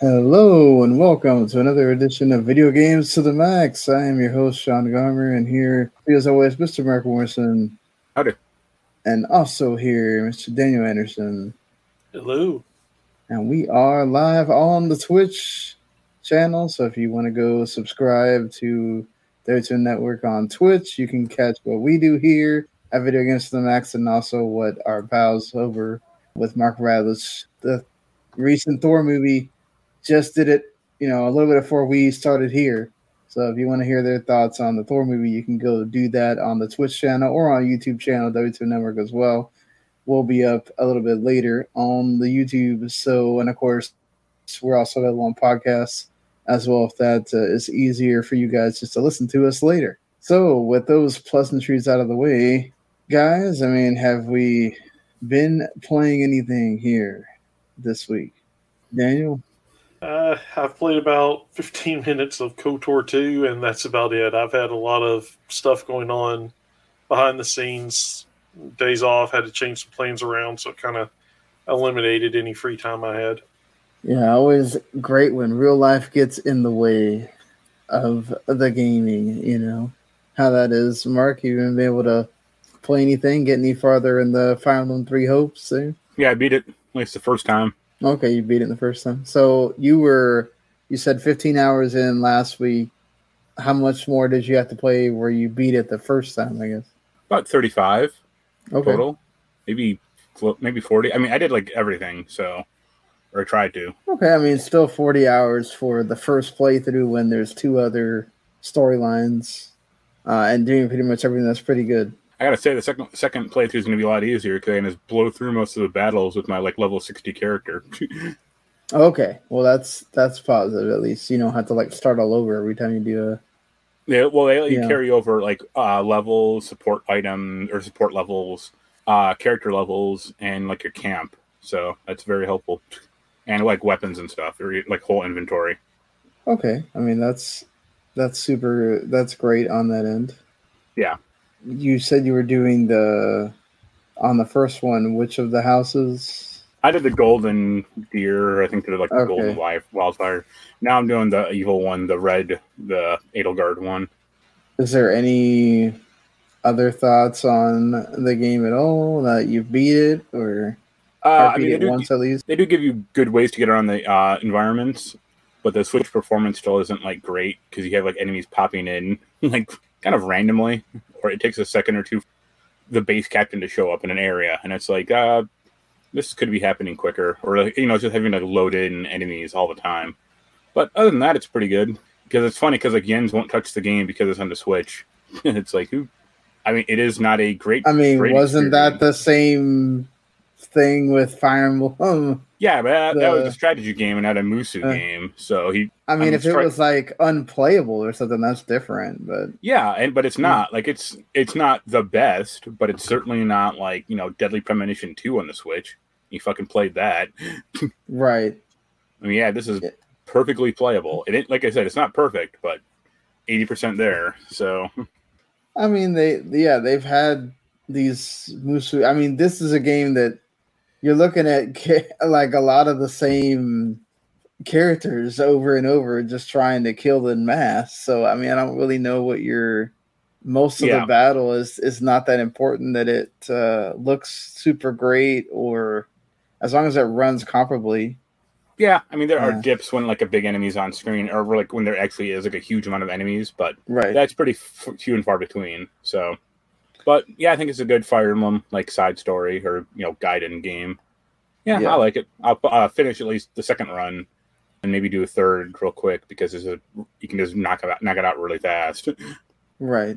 Hello and welcome to another edition of Video Games to the Max. I am your host, Sean Garmer, and here, as always, Mr. Marc Morrison. Howdy. And also here, Mr. Daniel Anderson. Hello. And we are live on the Twitch channel. So if you want to go subscribe to Dota Network on Twitch, you can catch what we do here at Video Games to the Max and also what our pals over with Mark Radlich, the recent Thor movie just did it, you know, a little bit before we started here. So if you want to hear their thoughts on the Thor movie, you can go do that on the Twitch channel or on YouTube channel, W2 Network as well. We'll be up a little bit later on the YouTube. So, and of course, we're also available on podcasts as well if that uh, is easier for you guys just to listen to us later. So, with those pleasantries out of the way, guys, I mean, have we been playing anything here this week? Daniel? Uh, I've played about 15 minutes of KOTOR 2, and that's about it. I've had a lot of stuff going on behind the scenes, days off, had to change some plans around, so it kind of eliminated any free time I had. Yeah, always great when real life gets in the way of the gaming, you know, how that is. Marc, you been able to play anything, get any farther in the Fire Emblem Three Hopes? Eh? Yeah, I beat it at least the first time. Okay, you beat it the first time. So you were you said 15 hours in last week. How much more did you have to play where you beat it the first time, I guess? About 35 Okay. total. Maybe maybe 40. I mean, I did like everything, so or I tried to. Okay, I mean still 40 hours for the first playthrough when there's two other storylines uh, and doing pretty much everything that's pretty good. I gotta say the second second playthrough is gonna be a lot easier because I can just blow through most of the battles with my like level 60 character. Okay, well that's that's positive at least. You don't have to like start all over every time you do a yeah, well they let you Yeah. carry over like uh levels, support item or support levels, uh character levels, and like your camp. So that's very helpful. And like weapons and stuff, or like whole inventory. Okay, I mean that's that's super. That's great on that end. Yeah. You said you were doing the on the first one. Which of the houses? I did the golden deer. I think they're like the Okay. golden wife wildfire. Now I'm doing the evil one, the red, the Edelgard one. Is there any other thoughts on the game at all that you've beat it or, Uh, I mean, they it do, once at least? they do give you good ways to get around the uh, environments, but the switch performance still isn't like great because you have like enemies popping in like kind of randomly, or it takes a second or two for the base captain to show up in an area, and it's like, uh, this could be happening quicker, or like, you know, just having to load in enemies all the time. But other than that, it's pretty good because it's funny because like Jens won't touch the game because it's on the Switch. it's like who. I mean, it is not a great. I mean, great wasn't that the same thing with Fire Emblem? Yeah, but that, that was a strategy game and not a Musou Uh, game. So he, I mean, mean, if it was like unplayable or something, that's different. But yeah, and but it's Hmm. not like it's it's not the best, but it's certainly not like you know Deadly Premonition two on the Switch. You fucking played that. right, I mean, yeah, this is perfectly playable. It ain't like I said, it's not perfect, but eighty percent there. So I mean, they yeah they've had these Musou. I mean, this is a game that you're looking at like a lot of the same characters over and over, just trying to kill the mass. So I mean, I don't really know what your most of Yeah. the battle is. Is not that important that it uh, looks super great or as long as it runs comparably. yeah, I mean there are dips when like a big enemy's on screen, or like when there actually is like a huge amount of enemies, but Right. that's pretty f- few and far between. So, but yeah, I think it's a good Fire Emblem like side story or you know guided in game. Yeah, Yeah. I like it. I'll uh, finish at least the second run and maybe do a third real quick because there's a you can just knock it out, knock it out really fast. right.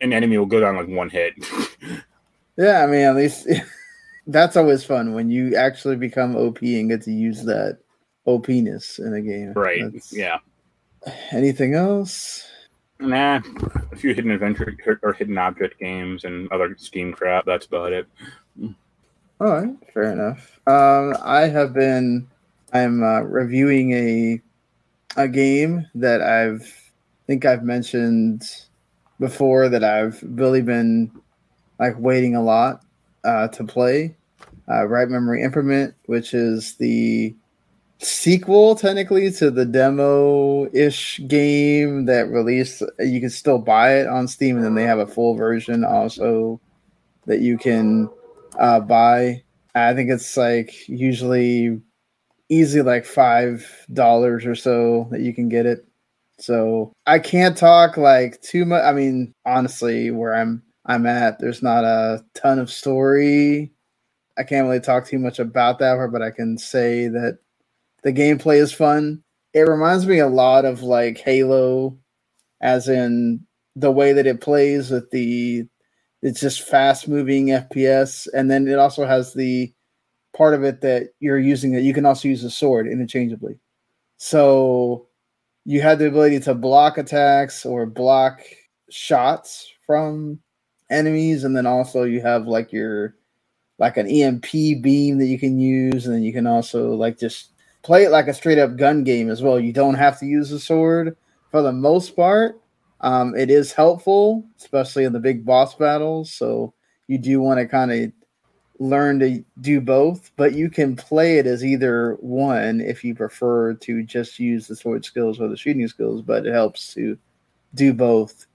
An enemy will go down like one hit. Yeah, I mean, at least that's always fun when you actually become OP and get to use that OPness in a game. right? That's- Yeah. Anything else? Nah, a few hidden adventure or hidden object games and other Steam crap. That's about it. All right, fair enough. Um, I have been. I'm uh, reviewing a a game that I've think I've mentioned before that I've really been like waiting a lot uh, to play. Uh, Bright Memory Infinite, which is the sequel technically to the demo ish game that released. You can still buy it on Steam, and then they have a full version also that you can uh, buy. I think it's like usually easy like five dollars or so that you can get it. So I can't talk like too much. I mean, honestly, where I'm I'm at, there's not a ton of story. I can't really talk too much about that but I can say that the gameplay is fun. It reminds me a lot of like Halo, as in the way that it plays with the it's just fast moving FPS, and then it also has the part of it that you're using that you can also use a sword interchangeably. So you have the ability to block attacks or block shots from enemies, and then also you have like your like an EMP beam that you can use, and then you can also like just play it like a straight up gun game as well. You don't have to use a sword for the most part. Um, it is helpful, especially in the big boss battles. So you do want to kind of learn to do both, but you can play it as either one if you prefer to just use the sword skills or the shooting skills, but it helps to do both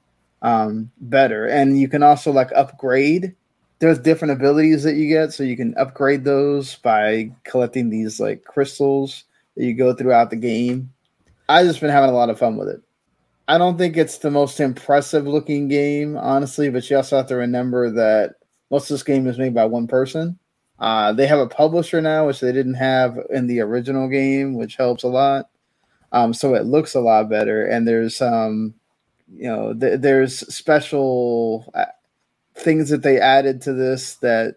um, better. And you can also like upgrade. There's different abilities that you get, so you can upgrade those by collecting these like crystals that you go throughout the game. I just been having a lot of fun with it. I don't think it's the most impressive looking game, honestly, but you also have to remember that most of this game is made by one person. Uh, they have a publisher now, which they didn't have in the original game, which helps a lot. Um, so it looks a lot better, and there's um, you know, th- there's special uh, things that they added to this that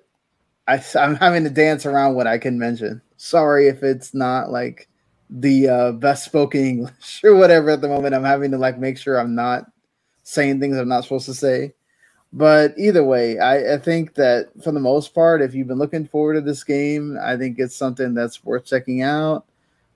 I, I'm having to dance around what I can mention. Sorry if it's not like the uh, best spoken English or whatever at the moment. I'm having to like make sure I'm not saying things I'm not supposed to say. But either way, I, I think that for the most part, if you've been looking forward to this game, I think it's something that's worth checking out.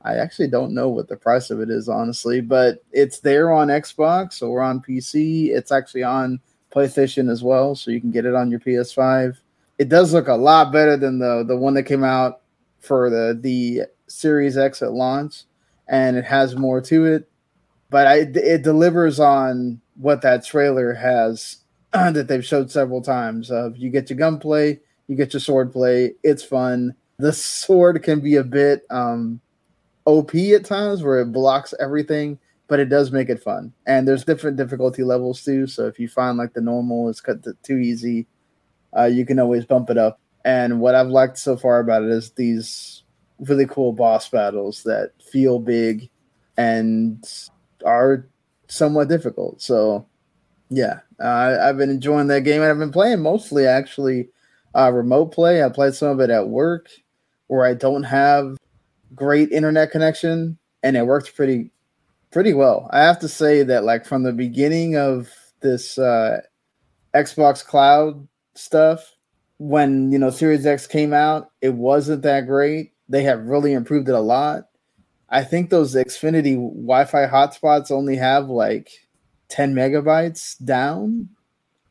I actually don't know what the price of it is, honestly, but it's there on Xbox or on PC. It's actually on PlayStation as well, so you can get it on your PS5. It does look a lot better than the the one that came out for the the Series X at launch, and it has more to it. But I, it delivers on what that trailer has that they've showed several times. Of you get your gunplay, you get your sword play. It's fun. The sword can be a bit um, OP at times, where it blocks everything, but it does make it fun. And there's different difficulty levels too. So if you find like the normal is cut to too easy, uh, you can always bump it up. And what I've liked so far about it is these really cool boss battles that feel big and are somewhat difficult. So yeah, uh, I've been enjoying that game, and I've been playing mostly actually uh, remote play. I played some of it at work where I don't have great internet connection, and it works pretty pretty well. I have to say that like from the beginning of this uh, Xbox Cloud stuff, when you know Series X came out, it wasn't that great. They have really improved it a lot. I think those Xfinity Wi-Fi hotspots only have like 10 megabytes down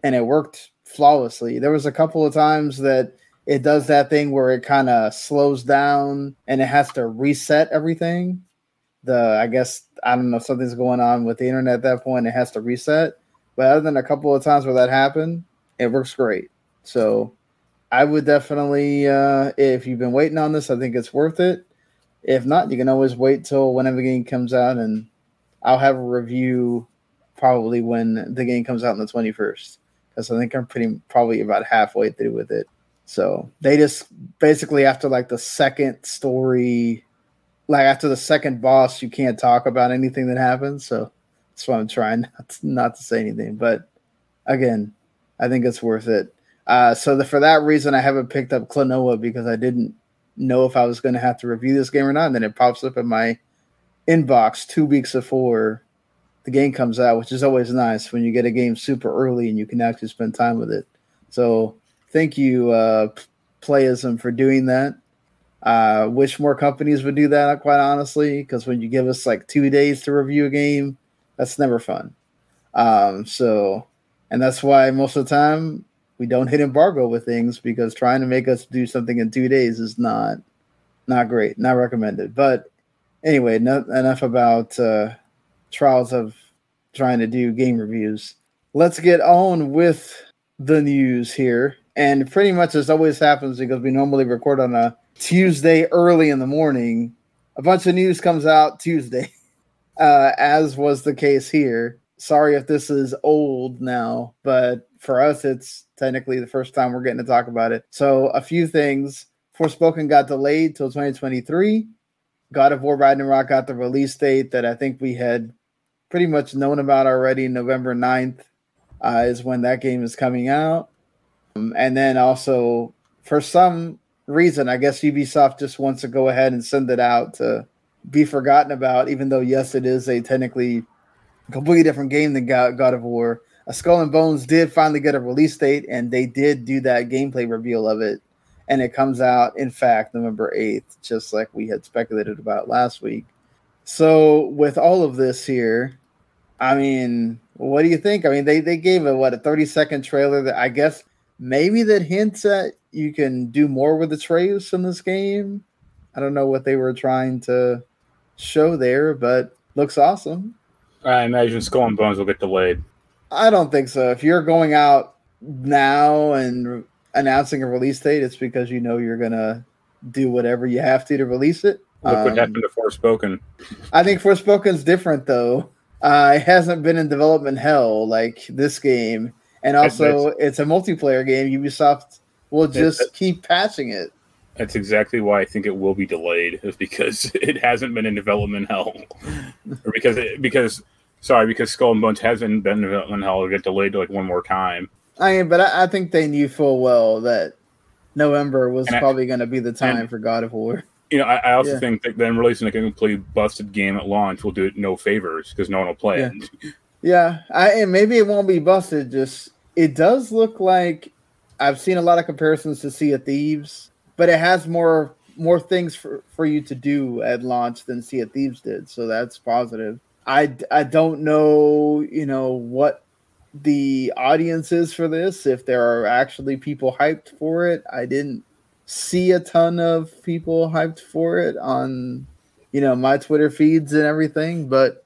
and it worked flawlessly. There was a couple of times that it does that thing where it kind of slows down and it has to reset everything. The I guess I don't know something's going on with the internet at that point. It has to reset. But other than a couple of times where that happened, it works great. So I would definitely, uh, if you've been waiting on this, I think it's worth it. If not, you can always wait till whenever the game comes out, and I'll have a review probably when the game comes out on the 21st because I think I'm pretty probably about halfway through with it. So they just basically after like the second story, like after the second boss, you can't talk about anything that happens. So that's why I'm trying not to, not to say anything. But again, I think it's worth it. Uh, so the, for that reason, I haven't picked up Klonoa because I didn't know if I was going to have to review this game or not. And then it pops up in my inbox two weeks before the game comes out, which is always nice when you get a game super early and you can actually spend time with it. So thank you, uh, Playism, for doing that. Uh, wish more companies would do that, quite honestly, because when you give us like two days to review a game, that's never fun. Um, so, and that's why most of the time we don't hit embargo with things because trying to make us do something in two days is not not great, not recommended. But anyway, no, enough about uh, trials of trying to do game reviews. Let's get on with the news here. And pretty much as always happens because we normally record on a Tuesday early in the morning, a bunch of news comes out Tuesday, uh, as was the case here. Sorry if this is old now, but for us, it's technically the first time we're getting to talk about it. So, a few things. Forspoken got delayed till 2023. God of War Ragnarok got the release date that I think we had pretty much known about already. November 9th uh, is when that game is coming out. Um, and then also, for some reason, I guess Ubisoft just wants to go ahead and send it out to be forgotten about, even though, yes, it is a technically completely different game than God, of War. A Skull and Bones did finally get a release date, and they did do that gameplay reveal of it. And it comes out, in fact, November 8th, just like we had speculated about last week. So, with all of this here, I mean, what do you think? I mean, they, they gave a what a 30 second trailer that I guess maybe that hints at you can do more with the trace in this game. I don't know what they were trying to show there, but looks awesome. I imagine Skull and Bones will get delayed. I don't think so. If you're going out now and announcing a release date, it's because you know you're gonna do whatever you have to to release it. Look um, what happened to Forspoken. I think Forspoken's different though. Uh, it hasn't been in development hell like this game, and also it's a multiplayer game. Ubisoft will just keep patching it. That's exactly why I think it will be delayed, is because it hasn't been in development hell, or because it, because sorry, because Skull and Bones hasn't been in development hell. It'll get delayed like one more time. I mean, but I, I think they knew full well that November was and probably going to be the time and, for God of War. You know, I, I also yeah. think that then releasing a completely busted game at launch will do it no favors because no one will play yeah. it. Yeah, I, and maybe it won't be busted. Just it does look like I've seen a lot of comparisons to Sea of Thieves, but it has more more things for, for you to do at launch than Sea of Thieves did, so that's positive. I, I don't know, you know, what the audience is for this, if there are actually people hyped for it. I didn't see a ton of people hyped for it on, you know, my Twitter feeds and everything, but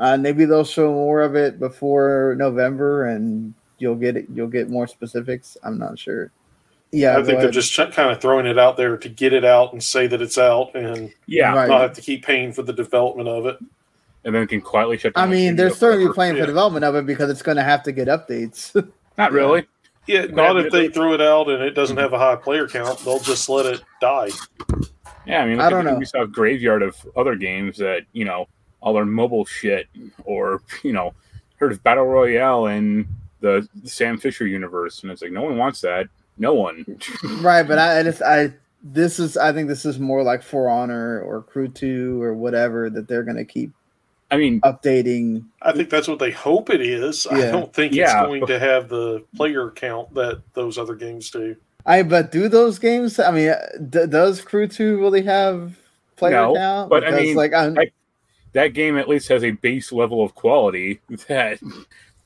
uh, maybe they'll show more of it before November and you'll get it, you'll get more specifics. I'm not sure. Yeah, I think they're just kind of throwing it out there to get it out and say that it's out, and yeah, right. not have to keep paying for the development of it and then can quietly shut. I mean, they're still going to playing yeah. for development of it because it's going to have to get updates. Not really. Yeah, not if they threw it out and it doesn't have a high player count. They'll just let it die. Yeah, I mean, I don't know. We Ubisoft graveyard of other games that you know all their mobile shit, or you know, heard of battle royale in the Sam Fisher universe, and it's like no one wants that. No one. right, but I, I just I this is I think this is more like For Honor or Crew Two or whatever that they're going to keep I mean, updating. I think that's what they hope it is. Yeah. I don't think yeah. it's going to have the player count that those other games do. I but do those games? I mean, d- does Crew Two really have player no, count? But because, I mean, like I, that game at least has a base level of quality that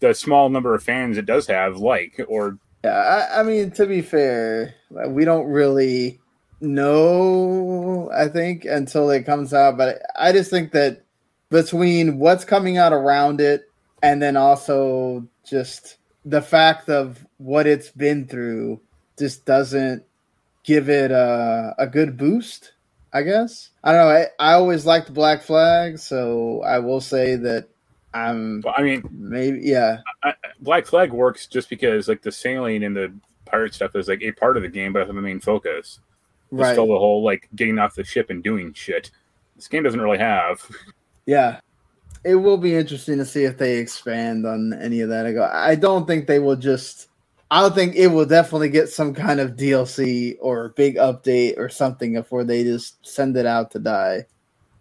the small number of fans it does have like. Or yeah, I, I mean, to be fair, we don't really know. I think until it comes out, but I just think that between what's coming out around it and then also just the fact of what it's been through just doesn't give it a, a good boost i guess i don't know I, I always liked black flag so i will say that i'm well, i mean maybe yeah I, black flag works just because like the sailing and the pirate stuff is like a part of the game but not the main focus it's right. still the whole like getting off the ship and doing shit this game doesn't really have Yeah, it will be interesting to see if they expand on any of that. I go. I don't think they will just. I don't think it will definitely get some kind of DLC or big update or something before they just send it out to die.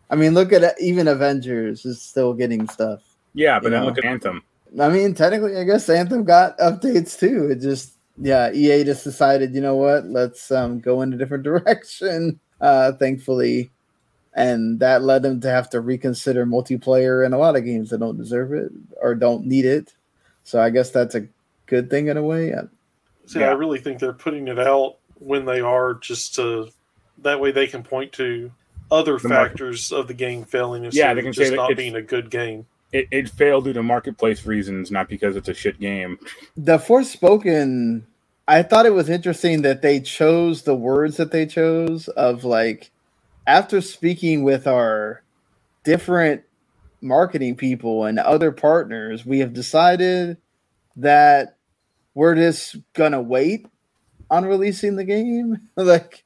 I mean, look at even Avengers is still getting stuff. Yeah, but then know? look at Anthem. I mean, technically, I guess Anthem got updates too. It just, yeah, EA just decided, you know what, let's um, go in a different direction. Uh, thankfully, and that led them to have to reconsider multiplayer in a lot of games that don't deserve it or don't need it. So I guess that's a good thing in a way. See, yeah. I really think they're putting it out when they are just to that way they can point to other The market- factors of the game failing instead Yeah, they can say just that not being a good game. It, it failed due to marketplace reasons, not because it's a shit game. the Forspoken, I thought it was interesting that they chose the words that they chose of like after speaking with our different marketing people and other partners, we have decided that we're just gonna wait on releasing the game. like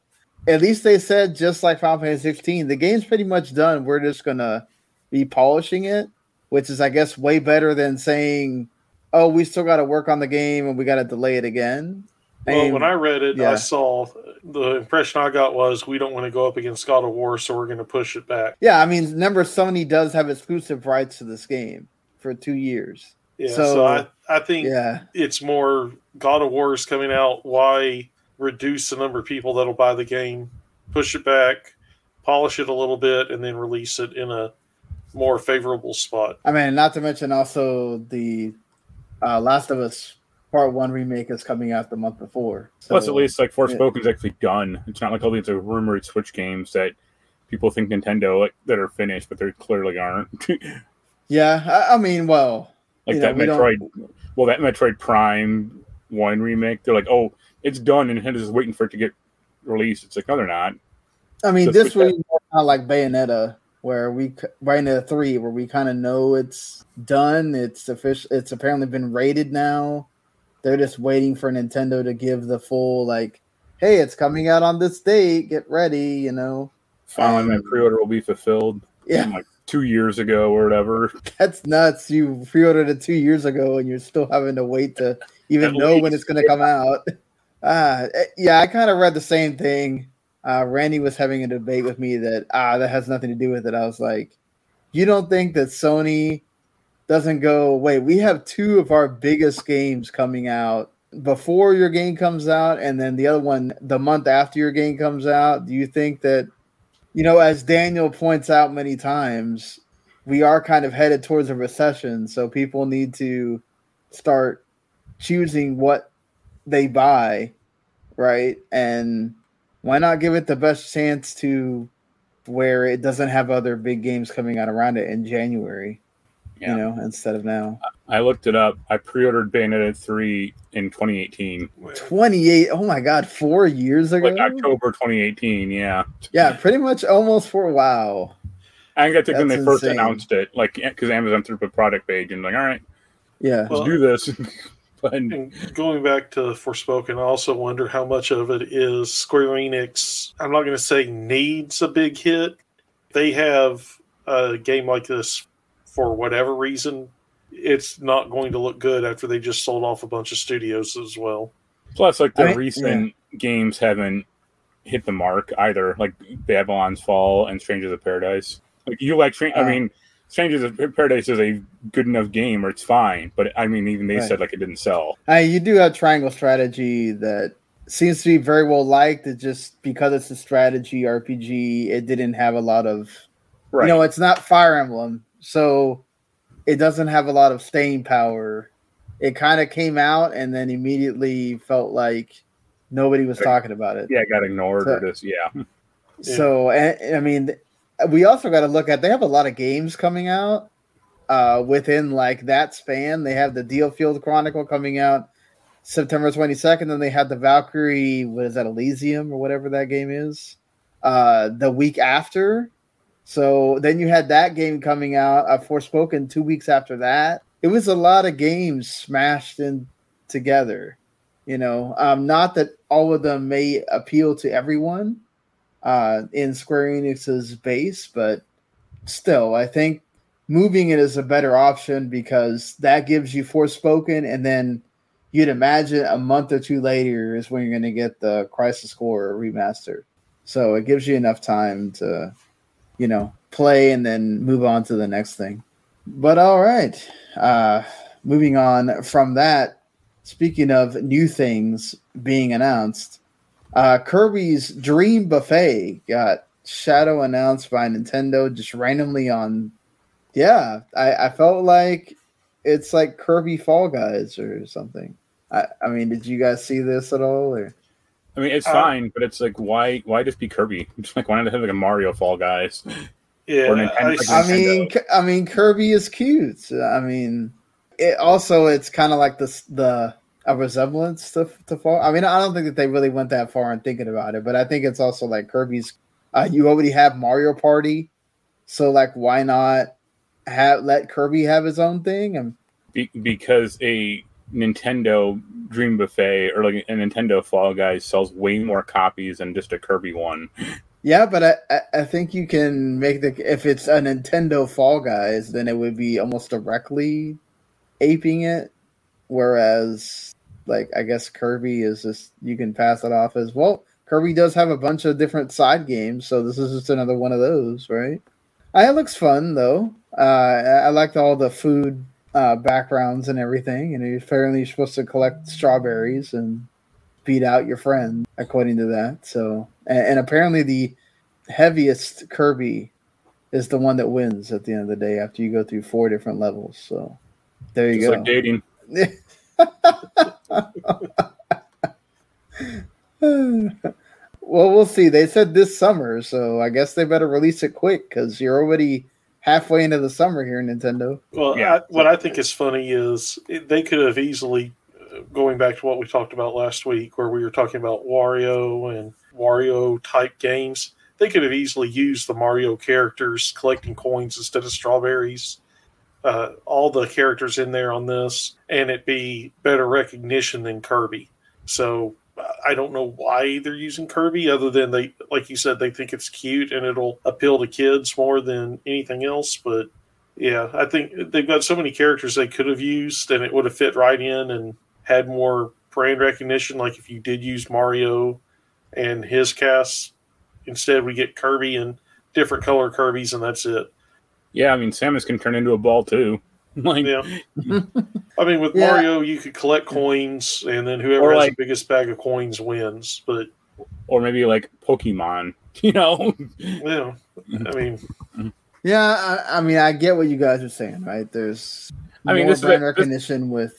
at least they said just like Final Fantasy 16, the game's pretty much done. We're just gonna be polishing it, which is I guess way better than saying oh, we still got to work on the game and we got to delay it again. Well, And- when I read it, yeah. I saw the impression I got was we don't want to go up against God of War, so we're going to push it back. yeah, I mean, remember Sony does have exclusive rights to this game for two years. Yeah, So- so, I, I think Yeah, it's more God of War is coming out. Why reduce the number of people that'll buy the game, push it back, polish it a little bit, and then release it in a more favorable spot? I mean, not to mention also the uh, Last of Us Part One remake is coming out the month before. So, Plus, at least like Forspoken's actually done. It's not like all these are rumored Switch games that people think Nintendo like that are finished, but they clearly aren't. yeah, I, I mean, well, like You know, that we Metroid, well, that Metroid Prime One remake. They're like, oh, it's done, and Nintendo's just waiting for it to get released. It's like, no, they're not. I mean, The this Switch- was not like Bayonetta, where we c- Bayonetta three, where we kind of know it's done. It's official. It's apparently been rated now. They're just waiting for Nintendo to give the full like, hey, it's coming out on this date. Get ready, you know. Finally, Um, my pre-order will be fulfilled. Yeah, Like two years ago or whatever. that's nuts. You pre-ordered it two years ago, and you're still having to wait to even know when it's going to come out. Ah, eh, yeah, I kind of read the same thing. Uh, Randy was having a debate with me that ah, that has nothing to do with it. I was like, you don't think that Sony doesn't go? Wait, we have two of our biggest games coming out before your game comes out, and then the other one the month after your game comes out. Do you think that, you know, as Daniel points out many times, we are kind of headed towards a recession, so people need to start choosing what they buy, right? And why not give it the best chance to where it doesn't have other big games coming out around it in January, Yeah. you know, instead of now. I looked it up. I pre-ordered Bayonetta three in 2018, 28, oh my god, four years ago? like October 2018. Yeah, Yeah, pretty much almost for Wow. I think that's like when they first insane. announced it. Like because Amazon threw up a product page and like, all right, Yeah. let's Well- do this. but And going back to Forspoken, I also wonder how much of it is Square Enix. I'm not going to say needs a big hit. They have a game like this for whatever reason. It's not going to look good after they just sold off a bunch of studios as well. plus, like the I mean, recent games haven't hit the mark either. Like Babylon's Fall and Strangers of Paradise. Like you like, Stran- I Uh. mean, Strangers of Paradise is a good enough game, or it's fine. But I mean, even they Right. said like it didn't sell. I, you do have triangle strategy that seems to be very well liked. It just because it's a strategy RPG, it didn't have a lot of Right. You know, it's not Fire Emblem, so it doesn't have a lot of staying power. It kind of came out and then immediately felt like nobody was talking about it. yeah, it got ignored So- or just yeah. So, and, I mean, we also got to look at they have a lot of games coming out uh, within like that span. They have the DioField Chronicle coming out September 22nd. Then they had the Valkyrie, what is that, Elysium or whatever that game is, uh, the week after. So then you had that game coming out, uh, Forspoken, two weeks after that. It was a lot of games smashed in together. You know, um, not that all of them may appeal to everyone uh, in Square Enix's base, but still, I think moving it is a better option because that gives you Forspoken, and then you'd imagine a month or two later is when you're going to get the Crisis Core remastered. So it gives you enough time to, you know, play and then move on to the next thing. But all right, uh, moving on from that. Speaking of new things being announced, uh, Kirby's Dream Buffet got shadow announced by Nintendo just randomly on. Yeah, I, I felt like it's like Kirby Fall Guys or something. I, I mean, did you guys see this at all? Or I mean, it's Uh, fine, but it's like, why? Why just be Kirby? It's like, why not have like a Mario Fall Guys? Yeah, Or Nintendo- I, like I mean, K- I mean, Kirby is cute. I mean, it also it's kind of like the the a resemblance to to fall. I mean, I don't think that they really went that far in thinking about it, but I think it's also like Kirby's. Uh, you already have Mario Party, so like, why not have let Kirby have his own thing? And Be- because a Nintendo Dream Buffet or like a Nintendo Fall Guys sells way more copies than just a Kirby one. yeah, but I, I I think you can make the if it's a Nintendo Fall Guys, then it would be almost directly aping it. Whereas, like, I guess Kirby is just you can pass it off as well. Kirby does have a bunch of different side games, so this is just another one of those, right? Uh, it looks fun though. Uh, I I liked all the food uh, backgrounds and everything, and apparently you're supposed to collect strawberries and beat out your friend, according to that. So, and, and apparently the heaviest Kirby is the one that wins at the end of the day after you go through four different levels. So, there you Just go. like dating. well, we'll see. They said this summer, so I guess they better release it quick because you're already halfway into the summer here, Nintendo. Well, Yeah. I, what I think is funny is they could have easily, uh, going back to what we talked about last week, where we were talking about Wario and Wario type games, they could have easily used the Mario characters collecting coins instead of strawberries. Uh, all the characters in there on this, and it be better recognition than Kirby. So uh, I don't know why they're using Kirby, other than they, like you said, they think it's cute and it'll appeal to kids more than anything else. But yeah, I think they've got so many characters they could have used, and it would have fit right in and had more brand recognition. Like if you did use Mario and his cast, instead we get Kirby and different color Kirby's, and that's it. Yeah, I mean, Samus can turn into a ball too. like, Yeah. I mean, with Yeah. Mario, you could collect coins, and then whoever Or has like- the biggest bag of coins wins. But or maybe like Pokemon. You know, yeah, I mean, Yeah, I, I mean, I get what you guys are saying, right? There's I mean, more this is brand a- this- with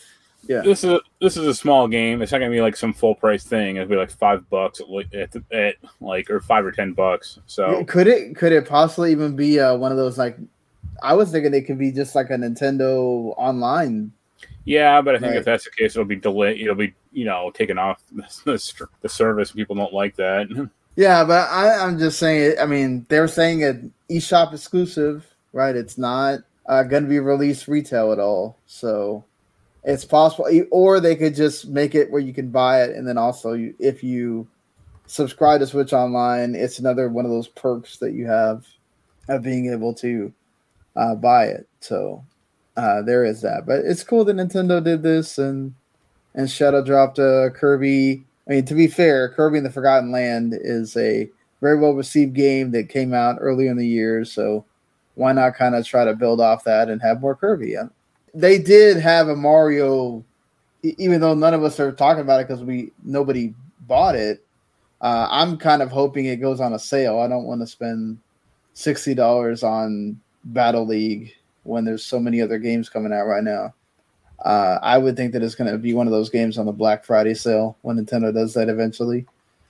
yeah. this is a, this is a small game. It's not gonna be like some full price thing. It'll be like five bucks at, at, at like or five or ten bucks. So Could it could it possibly even be uh, one of those like? I was thinking it could be just like a Nintendo online. yeah, but I think Right. if that's the case, it'll be delayed. It'll be you know taken off the, the, the service. People don't like that. Yeah, but I, I'm just saying. I mean, they're saying an eShop exclusive, right? It's not uh, going to be released retail at all, so it's possible. Or they could just make it where you can buy it, and then also you, if you subscribe to Switch Online, it's another one of those perks that you have of being able to uh, buy it. So uh, there is that. But it's cool that Nintendo did this and and Shadow dropped a Kirby. I mean, to be fair, Kirby in the Forgotten Land is a very well received game that came out earlier in the year. So why not kind of try to build off that and have more Kirby? Uh, They did have a Mario, even though none of us are talking about it because we nobody bought it. Uh, I'm kind of hoping it goes on a sale. I don't want to spend sixty dollars on Battle League when there's so many other games coming out right now. Uh, I would think that it's going to be one of those games on the Black Friday sale when Nintendo does that eventually.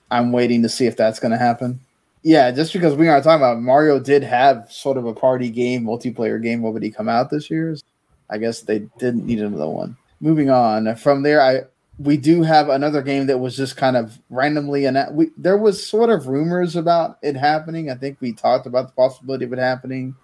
I'm waiting to see if that's going to happen. Yeah, just because we aren't talking about Mario did have sort of a party game, multiplayer game already come out this year. I guess they didn't need another one. Moving on from there, I we do have another game that was just kind of randomly and we there was sort of rumors about it happening. I think we talked about the possibility of it happening.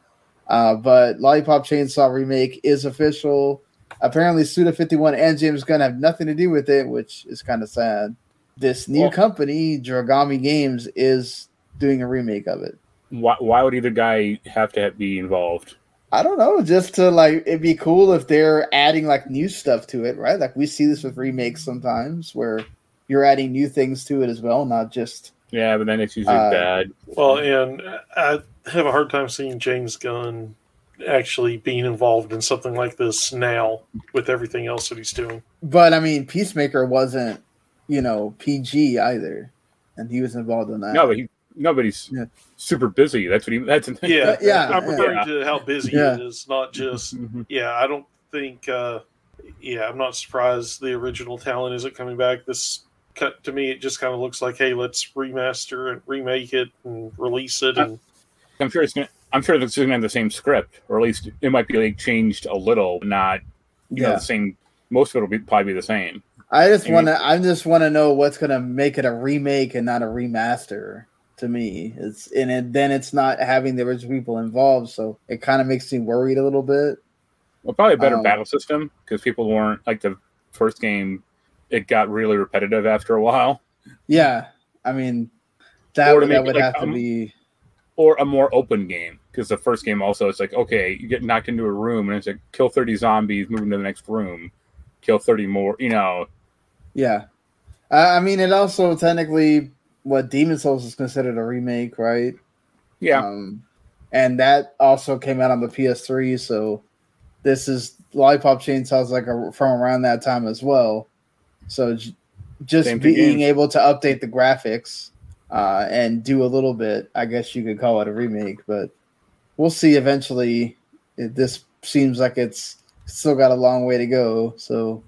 Uh, but Lollipop Chainsaw remake is official. Apparently, Suda Fifty One and James Gunn have nothing to do with it, which is kind of sad. This new Well- company, Dragami Games, is doing a remake of it. why, why would either guy have to be involved? I don't know, just to like it'd be cool if they're adding like new stuff to it, right? Like we see this with remakes sometimes where you're adding new things to it as well, not just Yeah, but then it's usually Uh, bad. well, and I have a hard time seeing James Gunn actually being involved in something like this now with everything else that he's doing. but I mean Peacemaker wasn't, you know, PG either. And he was involved in that. No, but he nobody's Yeah. super busy. That's what he. That's Yeah, yeah, I'm yeah. referring to how busy Yeah. it is, not just. Mhm. Yeah, I don't think. Uh, yeah, I'm not surprised the original talent isn't coming back. This to me, it just kind of looks like, hey, let's remaster and remake it and release it. And I'm sure it's gonna. I'm sure it's gonna have the same script, or at least it might be like changed a little, not you know Yeah. the same. Most of it will be probably be the same. I just want to. I just want to know what's gonna make it a remake and not a remaster. To me, it's and it, then it's not having the original people involved, so it kind of makes me worried a little bit. Well, probably a better Um, battle system because people weren't like the first game. It got really repetitive after a while, Yeah, I mean that would that would like, have to um, be. or a more open game because the first game also it's like okay, you get knocked into a room and it's like kill thirty zombies, move into the next room, kill thirty more. You know, Yeah, I, I mean it also technically what Demon's Souls is considered a remake, right? yeah. Um, and that also came out on the PS3. So this is Lollipop Chainsaw's like a, from around that time as well. So j- just Same being able to update the graphics uh, and do a little bit, I guess you could call it a remake. But we'll see. Eventually, it, this seems like it's still got a long way to go. So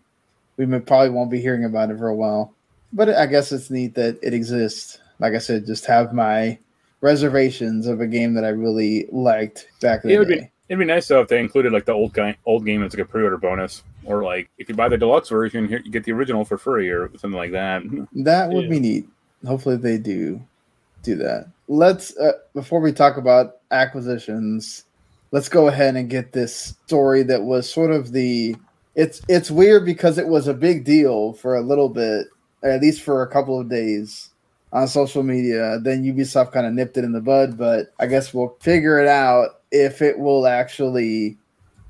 we may, probably won't be hearing about it for a while. But I guess it's neat that it exists. Like I said, just have my reservations of a game that I really liked back in It the be- day. It'd be nice though if they included like the old guy, old game as like a pre-order bonus, or like if you buy the deluxe version, here you get the original for free, or something like that. That would Yeah. be neat. Hopefully they do do that. Let's uh, before we talk about acquisitions, let's go ahead and get this story that was sort of the it's it's weird because it was a big deal for a little bit, at least for a couple of days on social media. Then Ubisoft kind of nipped it in the bud, but I guess we'll figure it out if it will actually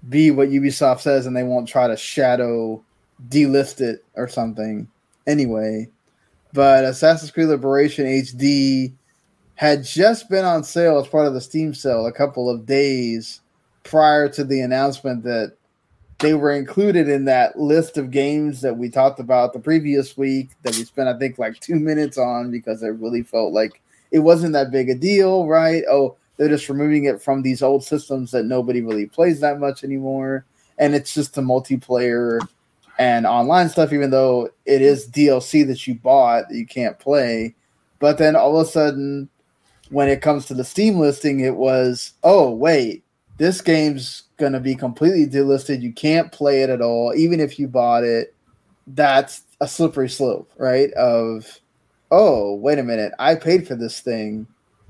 be what Ubisoft says and they won't try to shadow delist it or something anyway. But Assassin's Creed Liberation HD had just been on sale as part of the Steam sale a couple of days prior to the announcement that they were included in that list of games that we talked about the previous week that we spent, I think, like two minutes on because it really felt like it wasn't that big a deal, right? Oh, they're just removing it from these old systems that nobody really plays that much anymore. And it's just the multiplayer and online stuff, even though it is DLC that you bought that you can't play. But then all of a sudden, when it comes to the Steam listing, it was, oh, wait, this game's going to be completely delisted. You can't play it at all, even if you bought it. That's a slippery slope, right? Of, oh, wait a minute, I paid for this thing.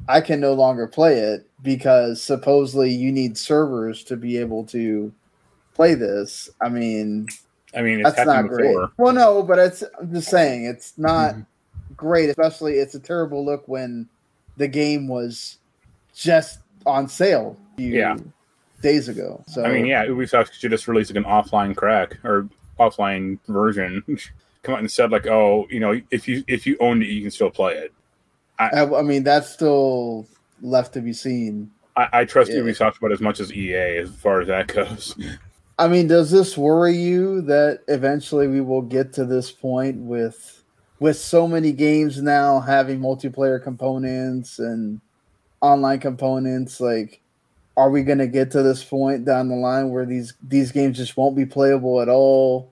I can no longer play it because supposedly you need servers to be able to play this. I mean, I mean, it's that's not great. before. Well, no, but it's I'm just saying it's mhm. not great. Especially, it's a terrible look when the game was just on sale few Yeah. days ago. So I mean, yeah, Ubisoft should just release like an offline crack or offline version. Come out and said like, oh, you know, if you if you owned it, you can still play it. I, I mean that's still left to be seen. I, I trust Yeah. Ubisoft about as much as EA as far as that goes. I mean, does this worry you that eventually we will get to this point with with so many games now having multiplayer components and online components? Like, are we going to get to this point down the line where these these games just won't be playable at all?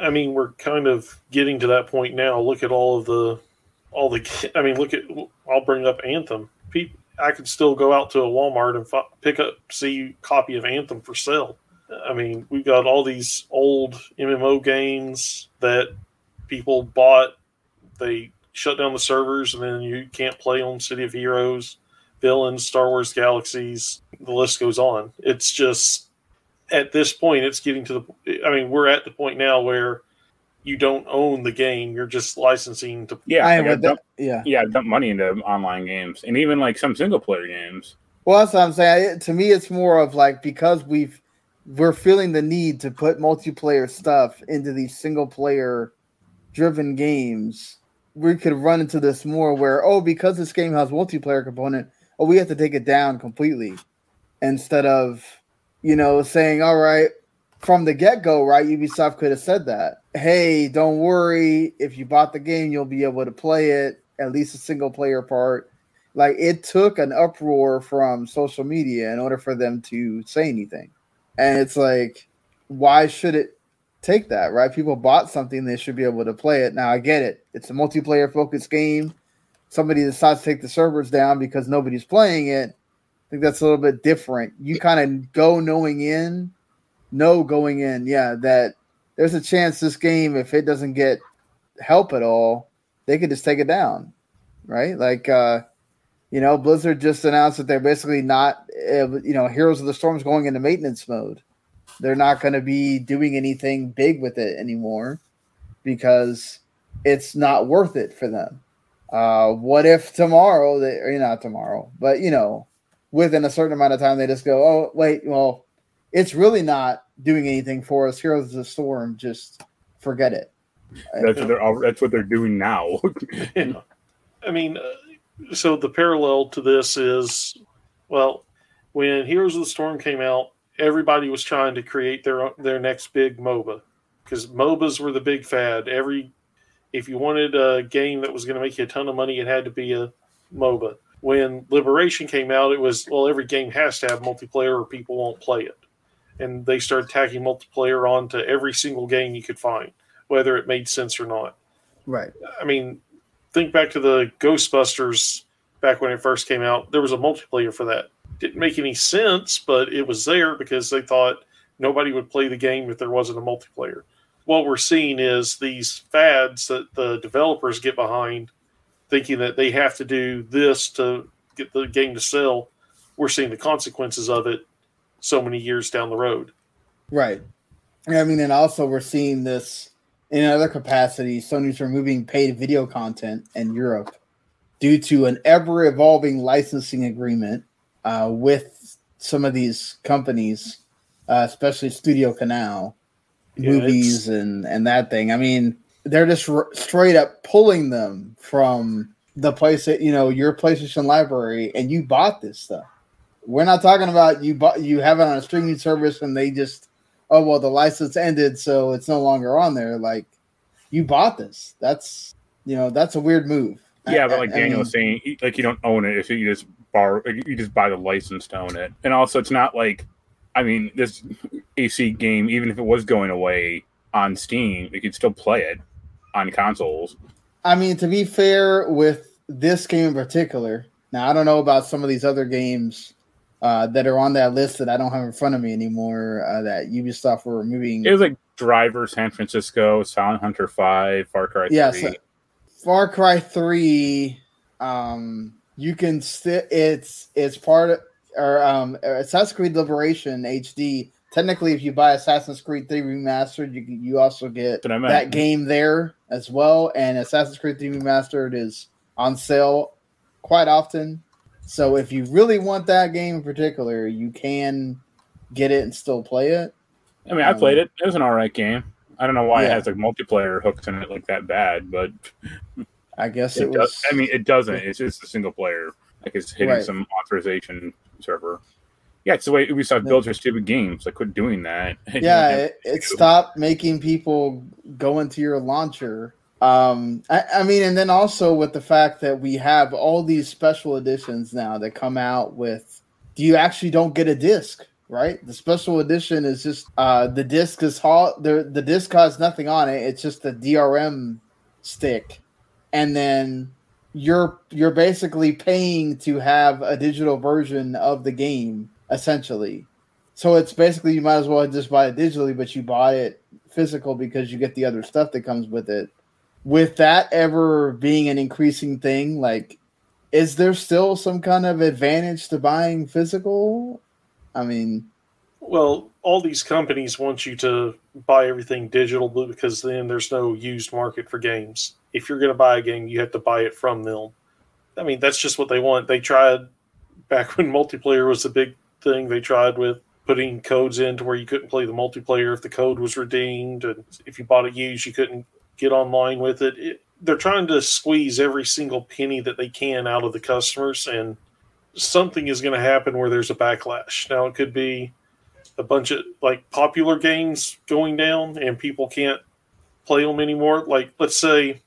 I mean, we're kind of getting to that point now. Look at all of the, all the. I mean, look at. I'll bring up Anthem. People, I could still go out to a Walmart and fi- pick up see copy of Anthem for sale. I mean, we've got all these old MMO games that people bought. They shut down the servers, and then you can't play on City of Heroes, Villains, Star Wars Galaxies. The list goes on. It's just at this point, it's getting to the. I mean, we're at the point now where you don't own the game; you're just licensing to. Yeah, I I got would, yeah. yeah, dump money into online games and even like some single player games. Well, that's what I'm saying. I- To me, it's more of like because we've we're feeling the need to put multiplayer stuff into these single player driven games. We could run into this more where oh, because this game has multiplayer component, oh, we have to take it down completely instead of you know saying all right from the get go, right? Ubisoft could have said that. Hey, don't worry. If you bought the game, you'll be able to play it at least a single player part like it took an uproar from social media in order for them to say anything and it's like why should it take that, right? People bought something, they should be able to play it. Now I get it. It's a multiplayer focused game. Somebody decides to take the servers down because nobody's playing it. I think that's a little bit different. You kind of go knowing in, know going in, yeah, that there's a chance this game, if it doesn't get help at all, they could just take it down, right? Like, uh, you know, Blizzard just announced that they're basically not, uh, you know, Heroes of the Storm's going into maintenance mode they're not going to be doing anything big with it anymore because it's not worth it for them. Uh, what if tomorrow they or not tomorrow, but you know, within a certain amount of time they just go, oh wait, well, it's really not doing anything for us. Heroes of the Storm, just forget it. That's what they're that's what they're doing now. yeah. I mean, uh, so the parallel to this is, well, when Heroes of the Storm came out, everybody was trying to create their their next big MOBA because MOBAs were the big fad. Every if you wanted a game that was going to make you a ton of money, it had to be a MOBA. When Liberation came out, it was well, every game has to have multiplayer or people won't play it. And they started tacking multiplayer onto every single game you could find, whether it made sense or not. Right. I mean, think back to the Ghostbusters back when it first came out. There was a multiplayer for that didn't make any sense, but it was there because they thought nobody would play the game if there wasn't a multiplayer. What we're seeing is these fads that the developers get behind, thinking that they have to do this to get the game to sell. We're seeing the consequences of it so many years down the road. Right. I mean, and also we're seeing this in other capacities. Sony's removing paid video content in Europe due to an ever evolving licensing agreement uh, with some of these companies, uh, especially Studio Canal yeah, movies and and that thing. I mean, they're just r- straight up pulling them from the place that you know your PlayStation library, and you bought this stuff. We're not talking about you bought you have it on a streaming service and they just oh well the license ended so it's no longer on there. Like you bought this. That's you know that's a weird move. Yeah, but like I, Daniel I mean, was saying, like you don't own it if you just borrow, you just buy the license to own it. And also, it's not like, I mean, this AC game, even if it was going away on Steam, you could still play it on consoles. I mean, to be fair with this game in particular, now I don't know about some of these other games uh, that are on that list that I don't have in front of me anymore uh, that Ubisoft were removing. It was like Driver, San Francisco, Silent Hunter Five, Far Cry. Yes, yeah, so Far Cry Three. Um, you can still it's it's part of or um Assassin's Creed Liberation HD. Technically, if you buy Assassin's Creed 3 Remastered, you you also get that game there as well. And Assassin's Creed 3 Remastered is on sale quite often. So if you really want that game in particular, you can get it and still play it. I mean, I played um, it. It was an alright game. I don't know why yeah. it has like multiplayer hooks in it like that bad, but I guess it, it was. Does, I mean, it doesn't. It's just a single player. Like it's hitting right. some authorization server. Yeah, it's the way Ubisoft builds their stupid games. Like, quit doing that. Yeah, it, it stopped making people go into your launcher. Um, I, I, mean, and then also with the fact that we have all these special editions now that come out with, do you actually don't get a disc, right? The special edition is just uh, the disc is hot. The the disc has nothing on it. It's just a DRM stick and then you're you're basically paying to have a digital version of the game essentially. So it's basically you might as well just buy it digitally, but you buy it physical because you get the other stuff that comes with it. With that ever being an increasing thing, like is there still some kind of advantage to buying physical? I mean, well, all these companies want you to buy everything digital because then there's no used market for games. If you're going to buy a game, you have to buy it from them. I mean, that's just what they want. They tried back when multiplayer was a big thing. They tried with putting codes in to where you couldn't play the multiplayer if the code was redeemed, and if you bought it used, you couldn't get online with it. it they're trying to squeeze every single penny that they can out of the customers, and something is going to happen where there's a backlash. Now, it could be a bunch of like popular games going down and people can't play them anymore. Like, let's say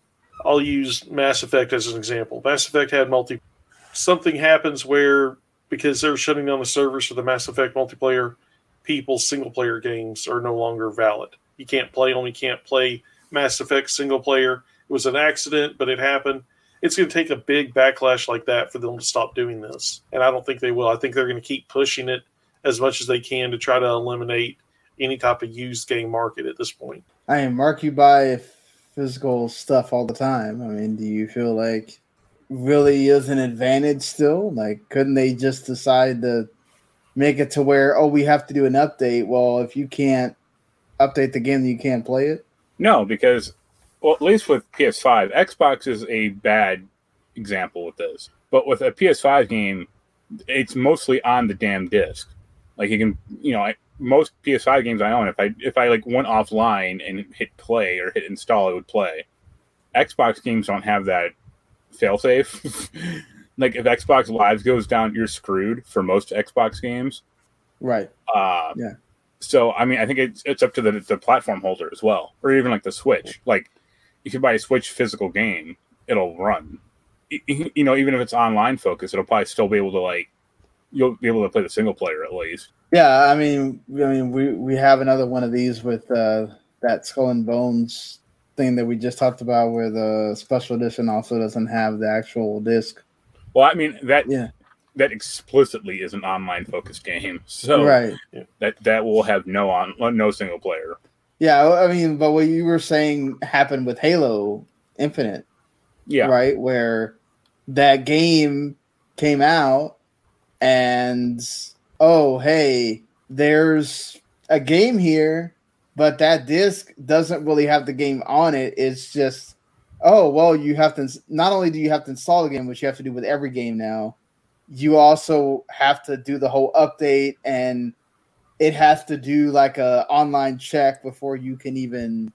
I'll use Mass Effect as an example. Mass Effect had multi. Something happens where because they're shutting down the servers for the Mass Effect multiplayer, people's single player games are no longer valid. you can't play them. You can't play Mass Effect single player. It was an accident, but it happened. It's going to take a big backlash like that for them to stop doing this, and I don't think they will. I think they're going to keep pushing it as much as they can to try to eliminate any type of used game market at this point. I mean, Marc, you buy physical stuff all the time. I mean, do you feel like really is an advantage still? Like, couldn't they just decide to make it to where, oh, we have to do an update? Well, if you can't update the game, you can't play it. No, because well, at least with PS5, Xbox is a bad example with this. But with a PS5 game, it's mostly on the damn disc. Like you can, you know, I, most PS5 games I own, if I if I like went offline and hit play or hit install, it would play. Xbox games don't have that failsafe. like if Xbox Live goes down, you're screwed for most Xbox games. Right. Uh, yeah. So I mean, I think it's it's up to the the platform holder as well, or even like the Switch. Like if you buy a Switch physical game, it'll run. You know, even if it's online focused, it'll probably still be able to like you'll be able to play the single player at least. Yeah, I mean, I mean, we we have another one of these with uh, that Skull and Bones thing that we just talked about, where the special edition also doesn't have the actual disc. Well, I mean that yeah that explicitly is an online focused game, so right. that that will have no on no single player. Yeah, I mean, but what you were saying happened with Halo Infinite, yeah, right, where that game came out and oh, hey, there's a game here, but that disc doesn't really have the game on it. It's just, oh, well, you have to, not only do you have to install the game, which you have to do with every game now, you also have to do the whole update and it has to do like a online check before you can even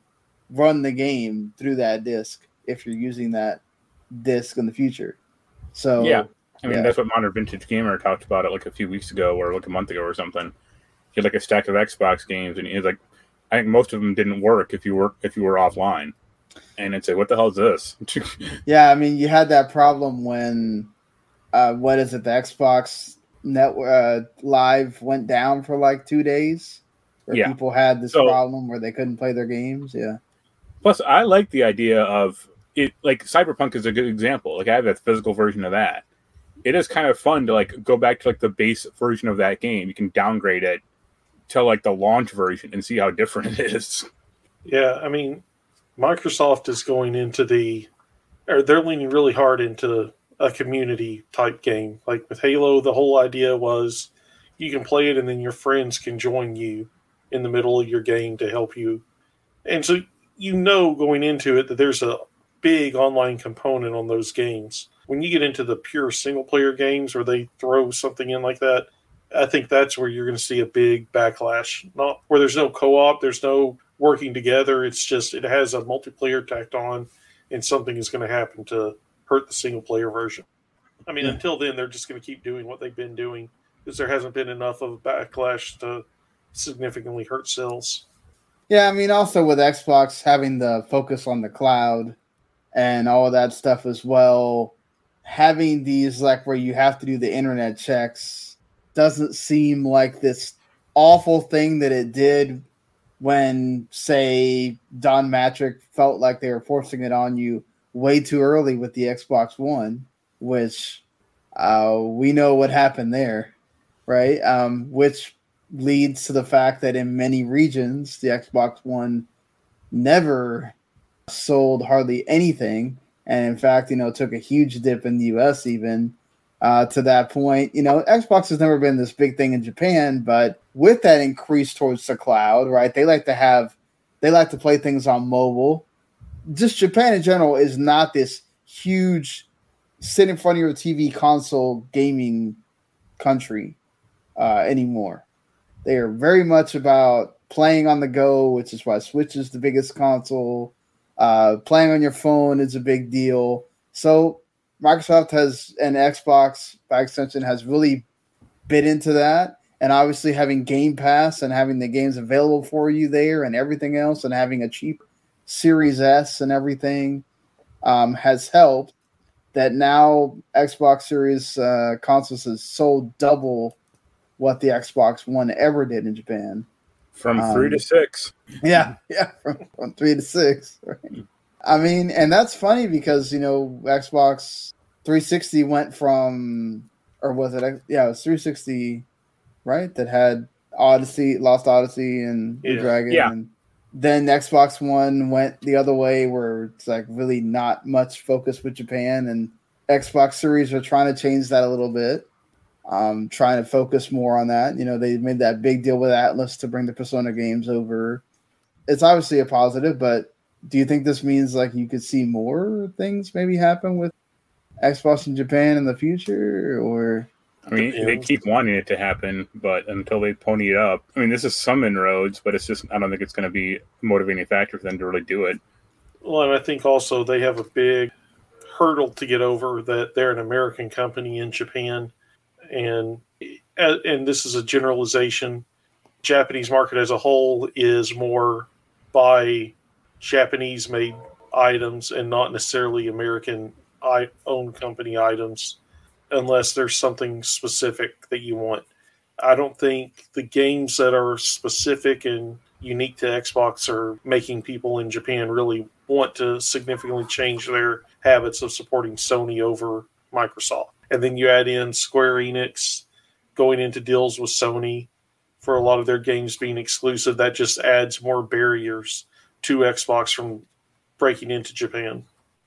run the game through that disc if you're using that disc in the future. So yeah, I mean, yeah. that's what Modern Vintage Gamer talked about it like a few weeks ago or like a month ago or something. He had like a stack of Xbox games, and he's like, I think most of them didn't work if you were if you were offline. And it's like, what the hell is this? yeah, I mean, you had that problem when, uh, what is it, the Xbox network uh, live went down for like two days, where yeah. people had this so, problem where they couldn't play their games. Yeah. Plus, I like the idea of it. Like Cyberpunk is a good example. Like I have a physical version of that it is kind of fun to like go back to like the base version of that game. You can downgrade it to like the launch version and see how different it is. Yeah, I mean, Microsoft is going into the, or they're leaning really hard into a community type game. Like with Halo, the whole idea was you can play it and then your friends can join you in the middle of your game to help you. And so you know going into it that there's a big online component on those games when you get into the pure single player games where they throw something in like that, I think that's where you're going to see a big backlash. Not where there's no co-op, there's no working together. It's just it has a multiplayer tacked on, and something is going to happen to hurt the single player version. I mean, yeah. until then, they're just going to keep doing what they've been doing because there hasn't been enough of a backlash to significantly hurt sales. Yeah, I mean, also with Xbox having the focus on the cloud and all of that stuff as well, having these like where you have to do the internet checks doesn't seem like this awful thing that it did when say Don Mattrick felt like they were forcing it on you way too early with the Xbox One, which uh, we know what happened there, right? Um, which leads to the fact that in many regions, the Xbox One never sold hardly anything and in fact, you know, took a huge dip in the U.S. even uh, to that point. You know, Xbox has never been this big thing in Japan, but with that increase towards the cloud, right? They like to have, they like to play things on mobile. Just Japan in general is not this huge sit in front of your TV console gaming country uh, anymore. They are very much about playing on the go, which is why Switch is the biggest console. Uh, playing on your phone is a big deal. So Microsoft has and Xbox by extension has really bit into that. And obviously having Game Pass and having the games available for you there and everything else and having a cheap Series S and everything um, has helped that now Xbox Series uh, consoles has sold double what the Xbox One ever did in Japan. From three Um, to six. Yeah, yeah, from, from three to six. Right? I mean, and that's funny because you know Xbox 360 went from, or was it? Yeah, it was 360, right? That had Odyssey, Lost Odyssey, and Yeah. Dragon. Yeah. And then Xbox One went the other way, where it's like really not much focus with Japan, and Xbox Series are trying to change that a little bit. Um, trying to focus more on that. You know, they made that big deal with Atlus to bring the Persona games over it's obviously a positive, but do you think this means like you could see more things maybe happen with Xbox in Japan in the future, or I mean, they keep wanting it to happen, but until they pony it up, I mean, this is some inroads, but it's just I don't think it's going to be a motivating factor for them to really do it. Well, and I think also they have a big hurdle to get over that they're an American company in Japan, and and this is a generalization. Japanese market as a whole is more by Japanese made items and not necessarily American owned company items, unless there's something specific that you want. I don't think the games that are specific and unique to Xbox are making people in Japan really want to significantly change their habits of supporting Sony over Microsoft. And then you add in Square Enix going into deals with Sony for a lot of their games being exclusive. That just adds more barriers to Xbox from breaking into Japan.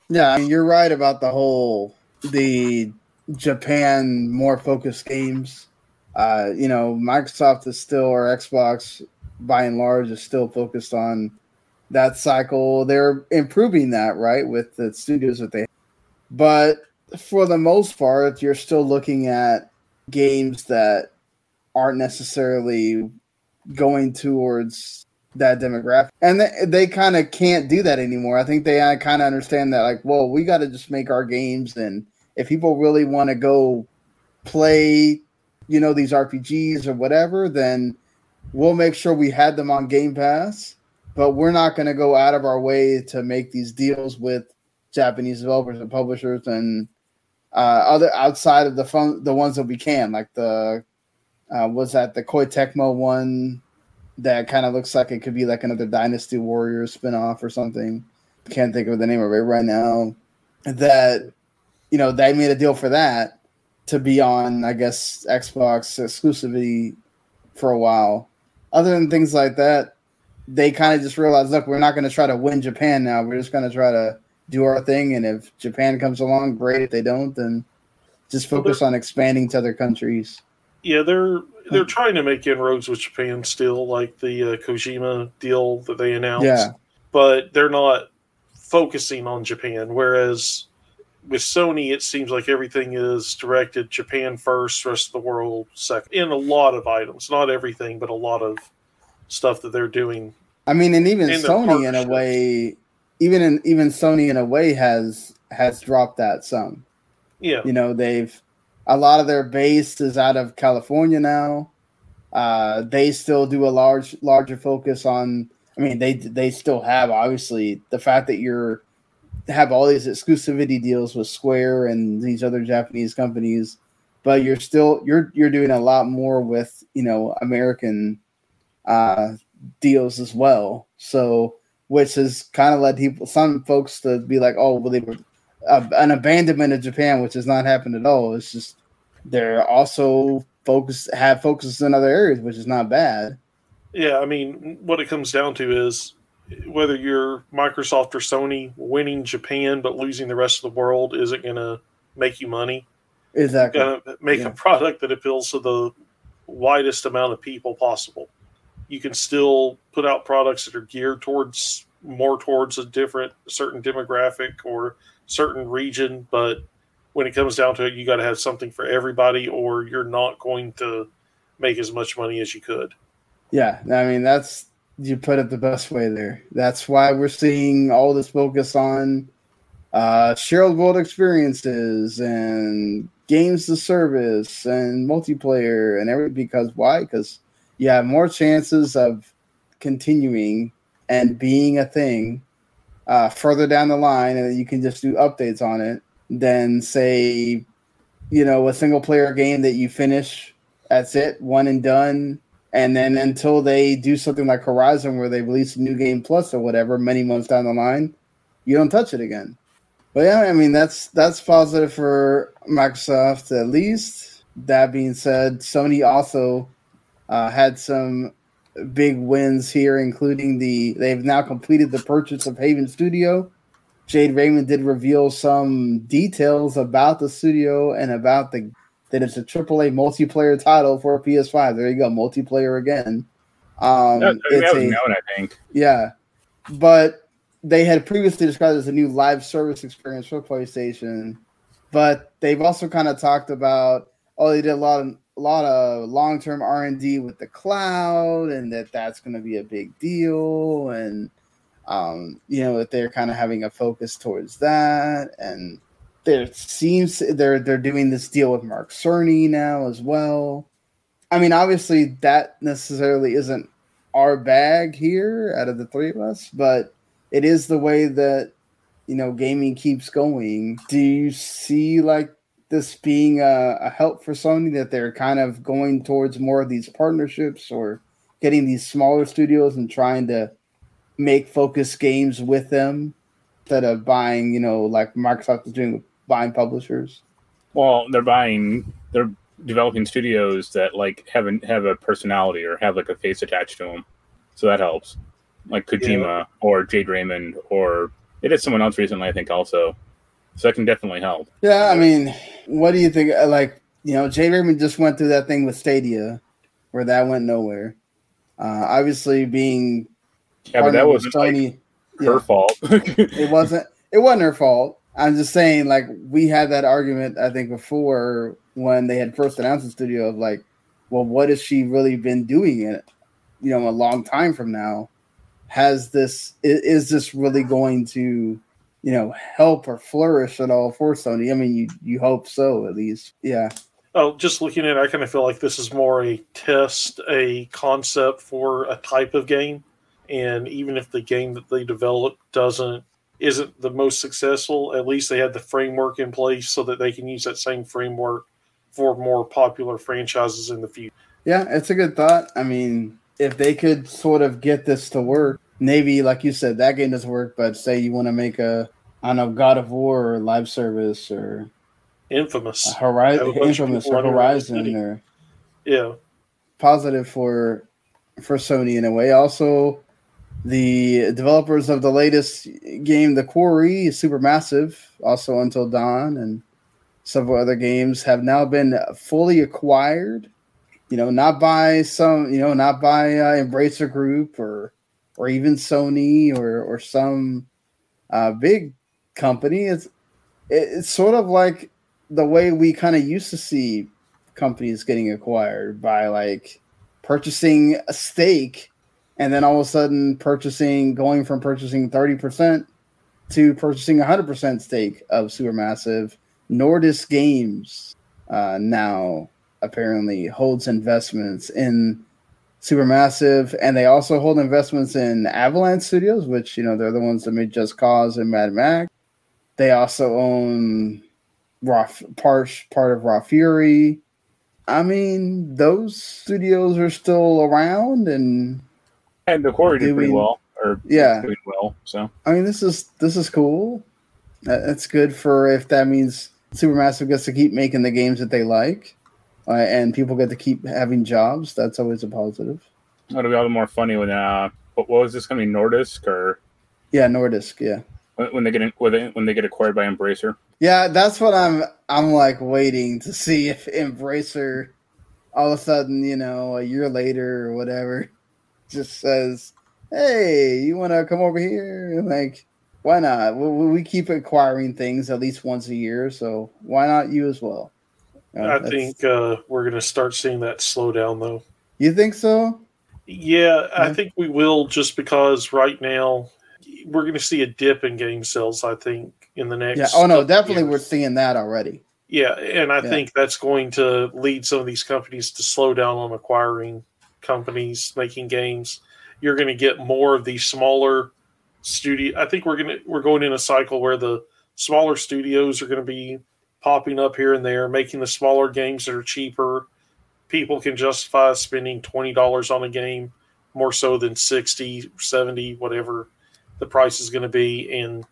yeah, you're right about the whole the Japan more focused games. Uh, you know, Microsoft is still or Xbox by and large is still focused on that cycle. They're improving that right with the studios that they, have. but for the most part, you're still looking at games that aren't necessarily going towards that demographic and they, they kind of can't do that anymore i think they kind of understand that like well we got to just make our games and if people really want to go play you know these rpgs or whatever then we'll make sure we had them on game pass but we're not going to go out of our way to make these deals with japanese developers and publishers and uh, other outside of the fun, the ones that we can like the uh, was that the Koei Tecmo one that kind of looks like it could be like another Dynasty Warriors spinoff or something. Can't think of the name of it right now. That you know they made a deal for that to be on, I guess, Xbox exclusivity for a while. Other than things like that, they kind of just realized, look, we're not going to try to win Japan now. We're just going to try to do our thing, and if Japan comes along, great. If they don't, then just focus on expanding to other countries. Yeah, they're they're trying to make inroads with Japan still, like the uh, Kojima deal that they announced. Yeah. but they're not focusing on Japan. Whereas with Sony, it seems like everything is directed Japan first, rest of the world second. In a lot of items, not everything, but a lot of stuff that they're doing. I mean, and even their Sony in a way, even in even Sony in a way has has dropped that some. Yeah, You know, they've a lot of their base is out of California now. Uh, they still do a large larger focus on. I mean, they they still have obviously the fact that you're have all these exclusivity deals with Square and these other Japanese companies, but you're still you're you're doing a lot more with you know American uh, deals as well. So which has kind of led people some folks to be like, oh, well, they were uh, an abandonment of Japan, which has not happened at all. It's just they're also focused have focuses in other areas, which is not bad. yeah. I mean, what it comes down to is whether you're Microsoft or Sony, winning Japan but losing the rest of the world isn't going to make you money. Exactly. going to make Yeah. a product that appeals to the widest amount of people possible. You can still put out products that are geared towards more towards a different certain demographic or certain region, but when it comes down to it, you got to have something for everybody, or you're not going to make as much money as you could. Yeah, I mean that's you put it the best way there. That's why we're seeing all this focus on uh, shared world experiences and games to service and multiplayer and everything. Because why? Because you have more chances of continuing and being a thing uh, further down the line, and you can just do updates on it than say, you know, a single player game that you finish. That's it, one and done And then until they do something like Horizon, where they release a new game plus or whatever, many months down the line, you don't touch it again. But yeah, I mean that's that's positive for Microsoft at least. That being said, Sony also uh, had some big wins here, including the they've now completed the purchase of Haven Studio. Jade Raymond did reveal some details about the studio and about the that it's a AAA multiplayer title for PS5. There you go, multiplayer again. Um, That, that it's was a- known, I think. yeah, but they had previously described it as a new live service experience for PlayStation. But they've also kind of talked about oh, they did a lot of a lot of long term R and D with the cloud, and that that's going to be a big deal, and um, you know that they're kind of having a focus towards that, and there seems they're they're doing this deal with Mark Cerny now as well. I mean, obviously that necessarily isn't our bag here out of the three of us, but it is the way that you know gaming keeps going. Do you see like this being a, a help for Sony that they're kind of going towards more of these partnerships or getting these smaller studios and trying to make focus games with them instead of buying, you know, like Microsoft is doing with buying publishers? Well, they're buying, they're developing studios that like have a, have a personality or have like a face attached to them, so that helps. Like Kojima or Jade Raymond or they did someone else recently, I think, also. So that can definitely help. Yeah, I mean, what do you think? uh, Like, you know, Jade Raymond just went through that thing with Stadia, where that went nowhere. Uh, obviously, being Yeah, but that wasn't like her yeah. fault. it wasn't. It wasn't her fault. I'm just saying, like, we had that argument I think before when they had first announced the studio of like, well, what has she really been doing in it? You know, a long time from now, has this is this really going to, you know, help or flourish at all for Sony? I mean, you you hope so at least. Yeah, Oh, just looking at it, I kind of feel like this is more a test, a concept for a type of game. And even if the game that they develop doesn't isn't the most successful, at least they have the framework in place so that they can use that same framework for more popular franchises in the future. yeah, it's a good thought. I mean, if they could sort of get this to work, maybe like you said, that game doesn't work. But say you want to make a, I don't know, God of War or live service or Infamous. Horizon, Have a bunch of Infamous or running around the Horizon or Yeah. positive for for Sony in a way. Also, the developers of the latest game, The Quarry, is Supermassive, also Until Dawn, and several other games have now been fully acquired. You know, not by some, you know, not by uh, Embracer Group or or even Sony or or some uh, big company. It's it, it's sort of like the way we kind of used to see companies getting acquired by like purchasing a stake and then all of a sudden purchasing going from purchasing 30% to purchasing 100% stake of supermassive. Nordisk games uh, now apparently holds investments in supermassive and they also hold investments in avalanche studios which you know they're the ones that made just cause and mad max. They also own raw part, part of raw fury. I mean, those studios are still around, and and the quarry did pretty well, or Yeah. doing well. So I mean, this is this is cool. That's good for if that means Supermassive gets to keep making the games that they like, uh, and people get to keep having jobs. That's always a positive. it'll be all the more funny when uh, what, what was this going to be Nordisk or Yeah, Nordisk. Yeah, when when they get in, when they, when they get acquired by Embracer? yeah. That's what I'm. I'm like waiting to see if Embracer, all of a sudden, you know, a year later or whatever, just says, "Hey, you want to come over here?" Like, why not? We, we keep acquiring things at least once a year, so why not you as well? Uh, I that's- think uh, we're going to start seeing that slow down, though. you think so. Yeah, I think we will just because right now we're going to see a dip in game sales, I think, in the next. Yeah. Oh no, definitely years. we're seeing that already. Yeah, and I Yeah. think that's going to lead some of these companies to slow down on acquiring companies making games. You're going to get more of these smaller studio. I think we're going to we're going in a cycle where the smaller studios are going to be popping up here and there, making the smaller games that are cheaper, people can justify spending twenty dollars on a game more so than 60 70 whatever the price is going to be and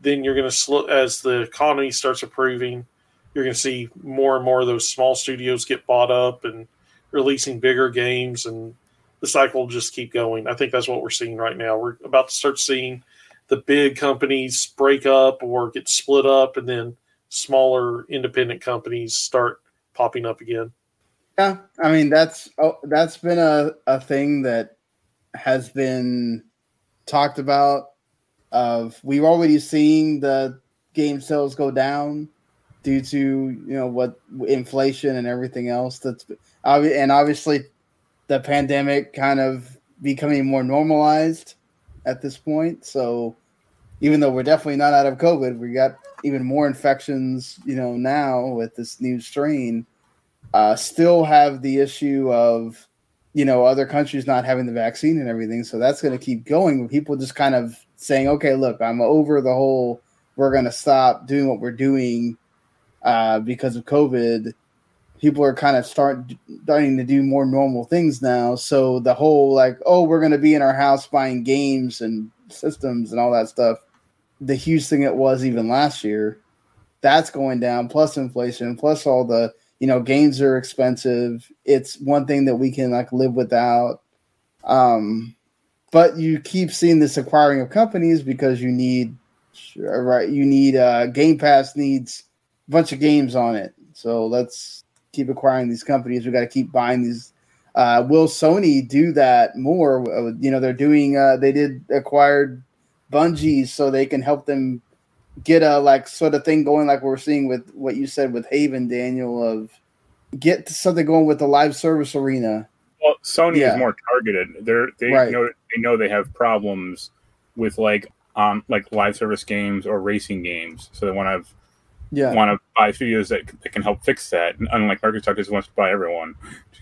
then you're going to slow as the economy starts improving you're going to see more and more of those small studios get bought up and releasing bigger games and the cycle will just keep going. I think that's what we're seeing right now. We're about to start seeing the big companies break up or get split up and then smaller independent companies start popping up again. Yeah i mean that's oh, that's been a, a thing that has been talked about of we've already seen the game sales go down due to you know what inflation and everything else that's and obviously the pandemic kind of becoming more normalized at this point. So even though we're definitely not out of covid we got even more infections you know now with this new strain uh, still have the issue of you know other countries not having the vaccine and everything. So that's going to keep going. People just kind of saying okay look i'm over the whole we're going to stop doing what we're doing uh, because of covid people are kind of start starting to do more normal things now. So the whole like oh we're going to be in our house buying games and systems and all that stuff the huge thing it was even last year that's going down plus inflation plus all the you know games are expensive. It's one thing that we can like live without. Um but you keep seeing this acquiring of companies because you need right you need uh game pass needs a bunch of games on it. So let's keep acquiring these companies we got to keep buying these uh will sony do that more uh, you know they're doing uh they did acquired bungie so they can help them get a like sort of thing going like we're seeing with what you said with Haven, Daniel, of get something going with the live service arena. Well, Sony yeah. is more targeted. They're they right. know they know they have problems with like um like live service games or racing games, so they want to yeah want to buy studios that, that can help fix that. And Unlike Microsoft, just wants to buy everyone.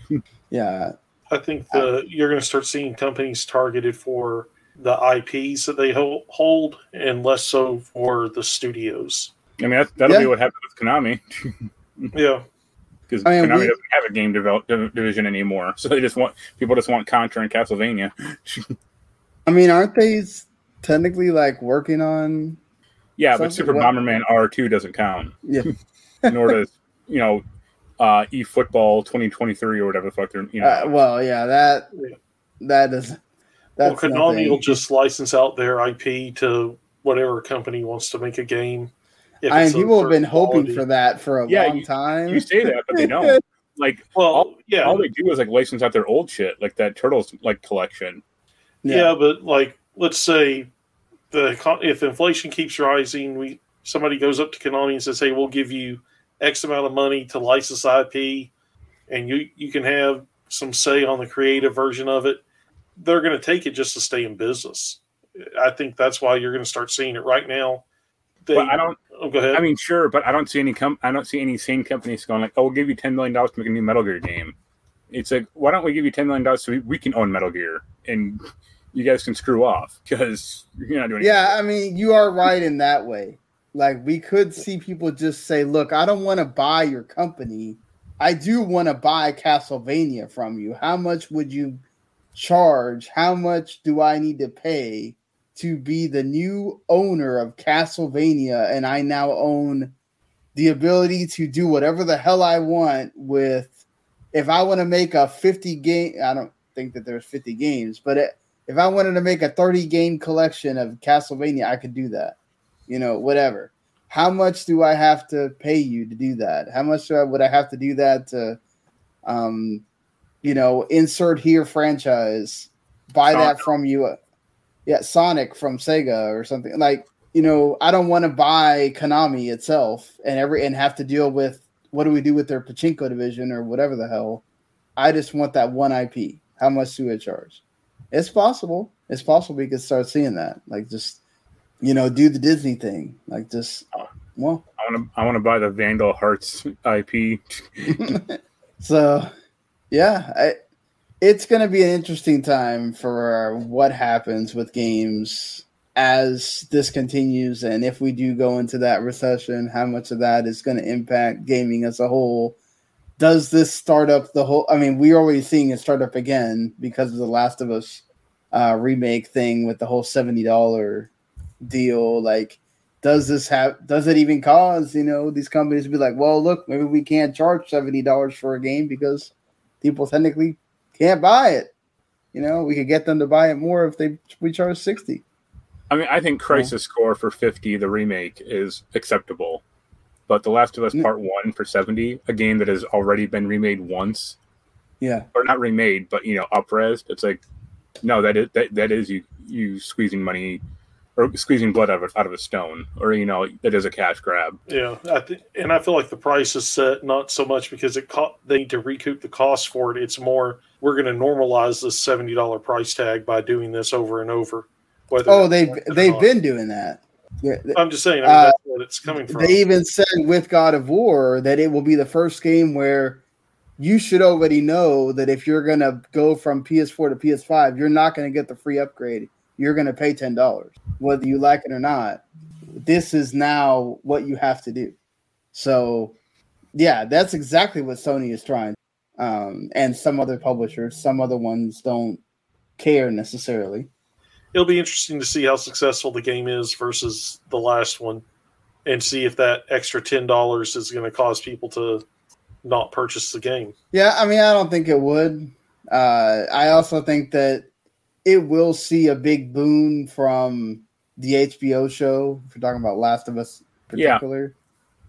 yeah, I think the you're going to start seeing companies targeted for the IPs that they hold, and less so for the studios. I mean, that, that'll yeah. be what happened with Konami. yeah, because I mean, Konami we, doesn't have a game develop, division anymore, so they just want people just want Contra and Castlevania. I mean, aren't they technically like working on? Yeah, but Super what? Bomberman R two doesn't count. Yeah, nor does you know uh, E Football twenty twenty three or whatever the fuck they're you know. Uh, well, yeah, that that is that's well, Konami nothing. will just license out their IP to whatever company wants to make a game. I mean, people have been quality. hoping for that for a yeah, long you, time. You say that, but they don't. like, well, all, yeah, all they do is like license out their old shit, like that Turtles like collection. Yeah, yeah but like, let's say the if inflation keeps rising, we somebody goes up to Konami and says, "Hey, we'll give you X amount of money to license IP, and you you can have some say on the creative version of it." they're going to take it just to stay in business. I think that's why you're going to start seeing it right now. They, well, I don't. Oh, go ahead. I mean, sure, but I don't see any. Com- I don't see any sane companies going like, "Oh, we'll give you ten million dollars to make a new Metal Gear game." It's like, why don't we give you ten million dollars so we, we can own Metal Gear and you guys can screw off because you're not doing. Yeah, I mean, you are right in that way. Like, we could see people just say, "Look, I don't want to buy your company. I do want to buy Castlevania from you. How much would you?" charge how much do I need to pay to be the new owner of Castlevania and I now own the ability to do whatever the hell I want with if I want to make a 50 game I don't think that there's 50 games but it, if I wanted to make a 30 game collection of Castlevania I could do that you know whatever how much do I have to pay you to do that how much I, would I have to do that to um you know, insert here franchise, buy Sonic. that from you. Yeah, Sonic from Sega or something. Like, you know, I don't want to buy Konami itself and every and have to deal with what do we do with their pachinko division or whatever the hell. I just want that one IP. How much do I charge? It's possible. It's possible we could start seeing that. Like just you know, do the Disney thing. Like just well I wanna I wanna buy the Vandal Hearts IP. so yeah, I, it's going to be an interesting time for what happens with games as this continues, and if we do go into that recession, how much of that is going to impact gaming as a whole. Does this start up the whole? I mean, we're already seeing it start up again because of the Last of Us uh, remake thing with the whole seventy dollar deal. Like, does this have? Does it even cause you know these companies to be like, well, look, maybe we can't charge seventy dollars for a game because people technically can't buy it. You know, we could get them to buy it more if they we charge sixty. I mean, I think Crisis Core for fifty, the remake, is acceptable. But The Last of Us Part One for seventy, a game that has already been remade once, Yeah, or not remade, but you know, upresed. It's like, no, that is that, that is you you squeezing money or squeezing blood out of, a- out of a stone, or you know, it is a cash grab. Yeah, I think, and I feel like the price is set not so much because it co- they need to recoup the cost for it. It's more we're going to normalize this seventy dollar price tag by doing this over and over. Whether Oh, they've worth it or they've not. been doing that. Yeah, I'm just saying. I mean, uh, it's coming from. They even said with God of War that it will be the first game where you should already know that if you're gonna go from PS4 to PS5, you're not gonna get the free upgrade. You're gonna pay ten dollars, whether you like it or not. This is now what you have to do. So, yeah, that's exactly what Sony is trying. Um, and some other publishers, some other ones don't care necessarily. It'll be interesting to see how successful the game is versus the last one, and see if that extra ten dollars is going to cause people to not purchase the game. Yeah, I mean, I don't think it would. Uh, I also think that it will see a big boon from the HBO show. If you're talking about Last of Us, in Yeah. particular,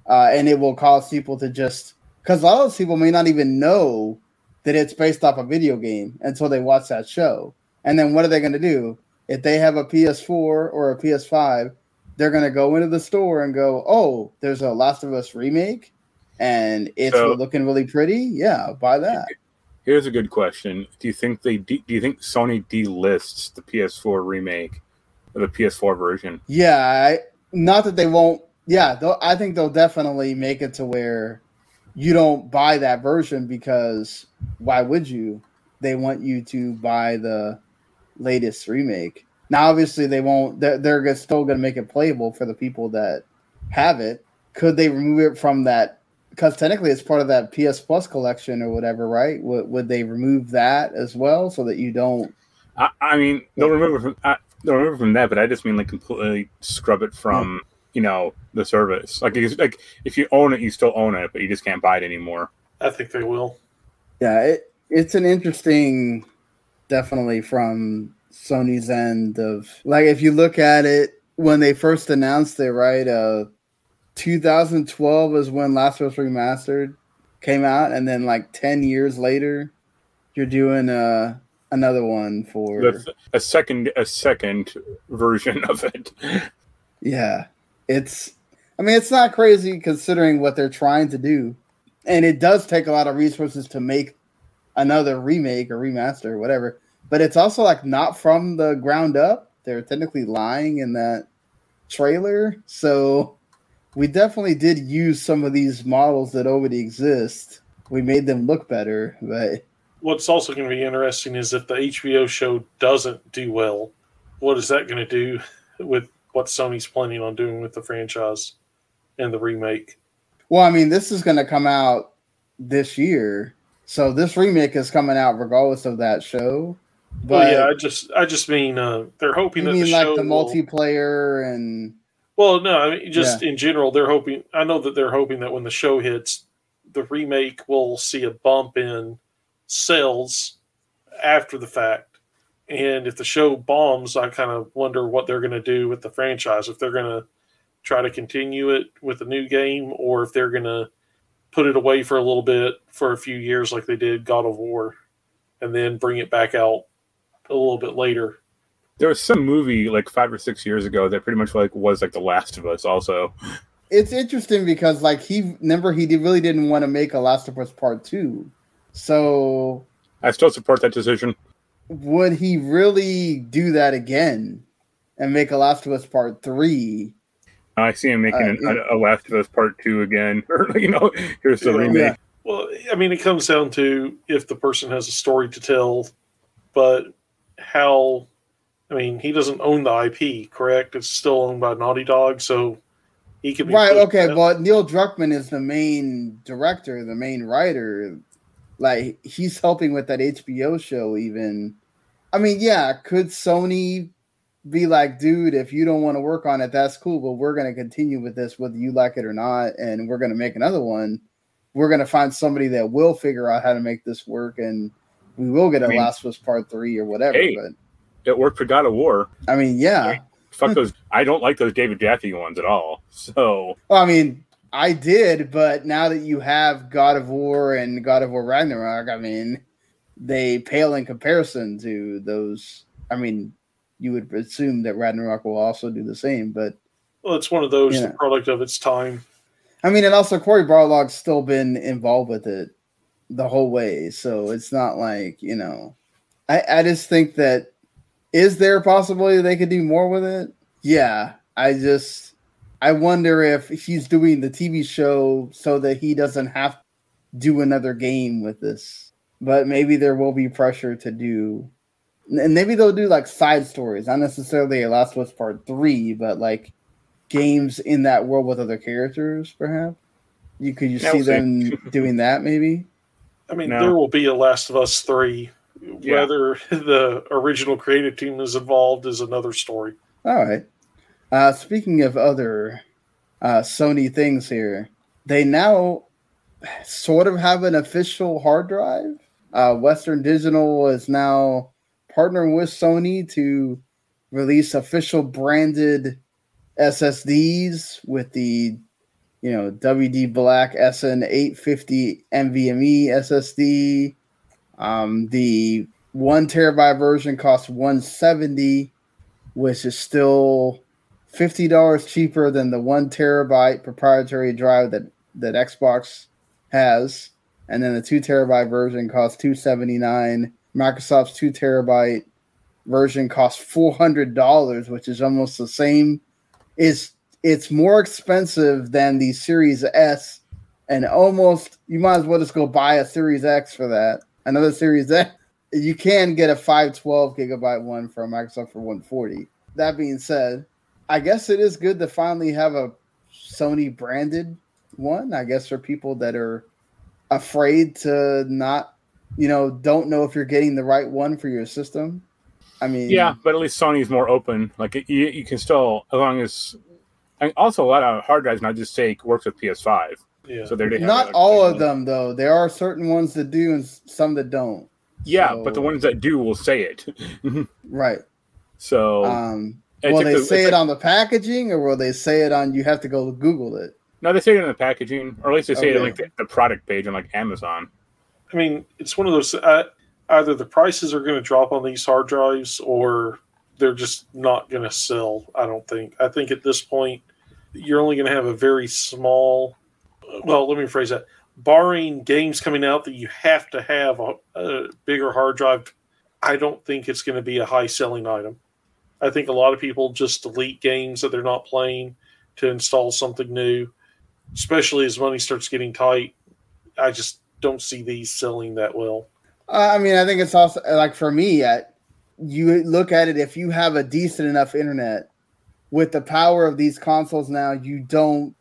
uh, and it will cause people to just because a lot of those people may not even know that it's based off a video game until they watch that show. And then what are they going to do if they have a PS4 or a PS5? They're going to go into the store and go, "Oh, there's a Last of Us remake." And it's So- looking really pretty. Yeah, buy that. Here's a good question: Do you think they de- do you think Sony delists the PS4 remake or the PS4 version? Yeah, I, not that they won't. Yeah, I think they'll definitely make it to where you don't buy that version because why would you? They want you to buy the latest remake. Now, obviously, they won't. They're, they're still going to make it playable for the people that have it. Could they remove it from that? Because technically, it's part of that PS Plus collection or whatever, right? Would, would they remove that as well so that you don't? I, I mean, they'll remove it from I, they'll remove it from that, but I just mean like completely scrub it from you know the service. Like, it's, like if you own it, you still own it, but you just can't buy it anymore. I think they will. Yeah, it, it's an interesting, definitely from Sony's end of like if you look at it when they first announced it, right? Uh, 2012 is when Last of Us Remastered came out, and then like 10 years later, you're doing uh another one for a second a second version of it. Yeah, it's. I mean, it's not crazy considering what they're trying to do, and it does take a lot of resources to make another remake or remaster or whatever. But it's also like not from the ground up. They're technically lying in that trailer, so we definitely did use some of these models that already exist. We made them look better, but What's also going to be interesting is if the HBO show doesn't do well, what is that going to do with what Sony's planning on doing with the franchise and the remake? Well, I mean, this is going to come out this year, so this remake is coming out regardless of that show. Well, But yeah, I just I just mean uh, they're hoping you that mean the like the will- multiplayer and Well, no, I mean just in general, they're hoping. I know that they're hoping that when the show hits, the remake will see a bump in sales after the fact. And if the show bombs, I kind of wonder what they're going to do with the franchise. If they're going to try to continue it with a new game, or if they're going to put it away for a little bit for a few years, like they did God of War, and then bring it back out a little bit later. There was some movie like five or six years ago that pretty much like was like The Last of Us. Also, it's interesting because like he remember he did, really didn't want to make a Last of Us Part Two, so I still support that decision. would he really do that again and make a Last of Us Part Three? I see him making Uh, an, yeah. a, a Last of Us Part Two again, or you know, here's the Yeah. remake. Yeah. Well, I mean, it comes down to if the person has a story to tell, but how. I mean, he doesn't own the IP, correct? It's still owned by Naughty Dog, so he could be right. Okay, but Neil Druckmann is the main director, the main writer. Like he's helping with that HBO show. Even, I mean, yeah, could Sony be like, dude, if you don't want to work on it, that's cool, but we're going to continue with this whether you like it or not, and we're going to make another one. We're going to find somebody that will figure out how to make this work, and we will get a I mean, Last of Us Part Three or whatever. hey. But It worked for God of War. I mean, yeah. Fuck those. I don't like those David Jaffe ones at all. So Well, I mean, I did, but now that you have God of War and God of War Ragnarok, I mean, they pale in comparison to those. I mean, you would assume that Ragnarok will also do the same, but well, it's one of those Yeah. the product of its time. I mean, and also Cory Barlog's still been involved with it the whole way, so it's not like you know. I I just think that is there a possibility they could do more with it? Yeah, I just I wonder if he's doing the TV show so that he doesn't have to do another game with this. But maybe there will be pressure to do, and maybe they'll do like side stories, not necessarily a Last of Us Part Three, but like games in that world with other characters, perhaps. You could you Yeah, see we'll see. them doing that maybe? I mean, No. there will be a Last of Us three. Yeah. Whether the original creative team is involved is another story. All right. Uh, speaking of other uh, Sony things here, they now sort of have an official hard drive. Uh, Western Digital is now partnering with Sony to release official branded SSDs with the you know WD Black SN850 NVMe SSD. Um, the one terabyte version costs 170 which is still fifty dollars cheaper than the one terabyte proprietary drive that that Xbox has, and then the two terabyte version costs two seventy nine. Microsoft's two terabyte version costs four hundred dollars, which is almost the same. Is it's more expensive than the Series S, and almost you might as well just go buy a Series X for that. Another Series X you can get a 512 gigabyte one from Microsoft for 140. That being said, I guess it is good to finally have a Sony branded one. I guess for people that are afraid to not, you know, don't know if you're getting the right one for your system. I mean, yeah, but at least Sony's more open. Like you, you can still, as long as. And also, a lot of hard drives, not just say, works with PS5. Yeah. So they're not all of them though. There are certain ones that do and some that don't. Yeah, So- but the ones that do will say it. Right. so Um, will they the- say it like- on the packaging or will they say it on? You have to go Google it. no, they say it in the packaging, or at least they say it on like the, the product page on like Amazon. I mean, it's one of those. Uh, either the prices are going to drop on these hard drives, or they're just not going to sell. I don't think. I think at this point, you're only going to have a very small. Well, let me phrase that. Barring games coming out that you have to have a, a bigger hard drive, I don't think it's going to be a high selling item. I think a lot of people just delete games that they're not playing to install something new, especially as money starts getting tight. I just don't see these selling that well. Uh, I mean, I think it's also like for me, at you look at it if you have a decent enough internet with the power of these consoles now, you don't.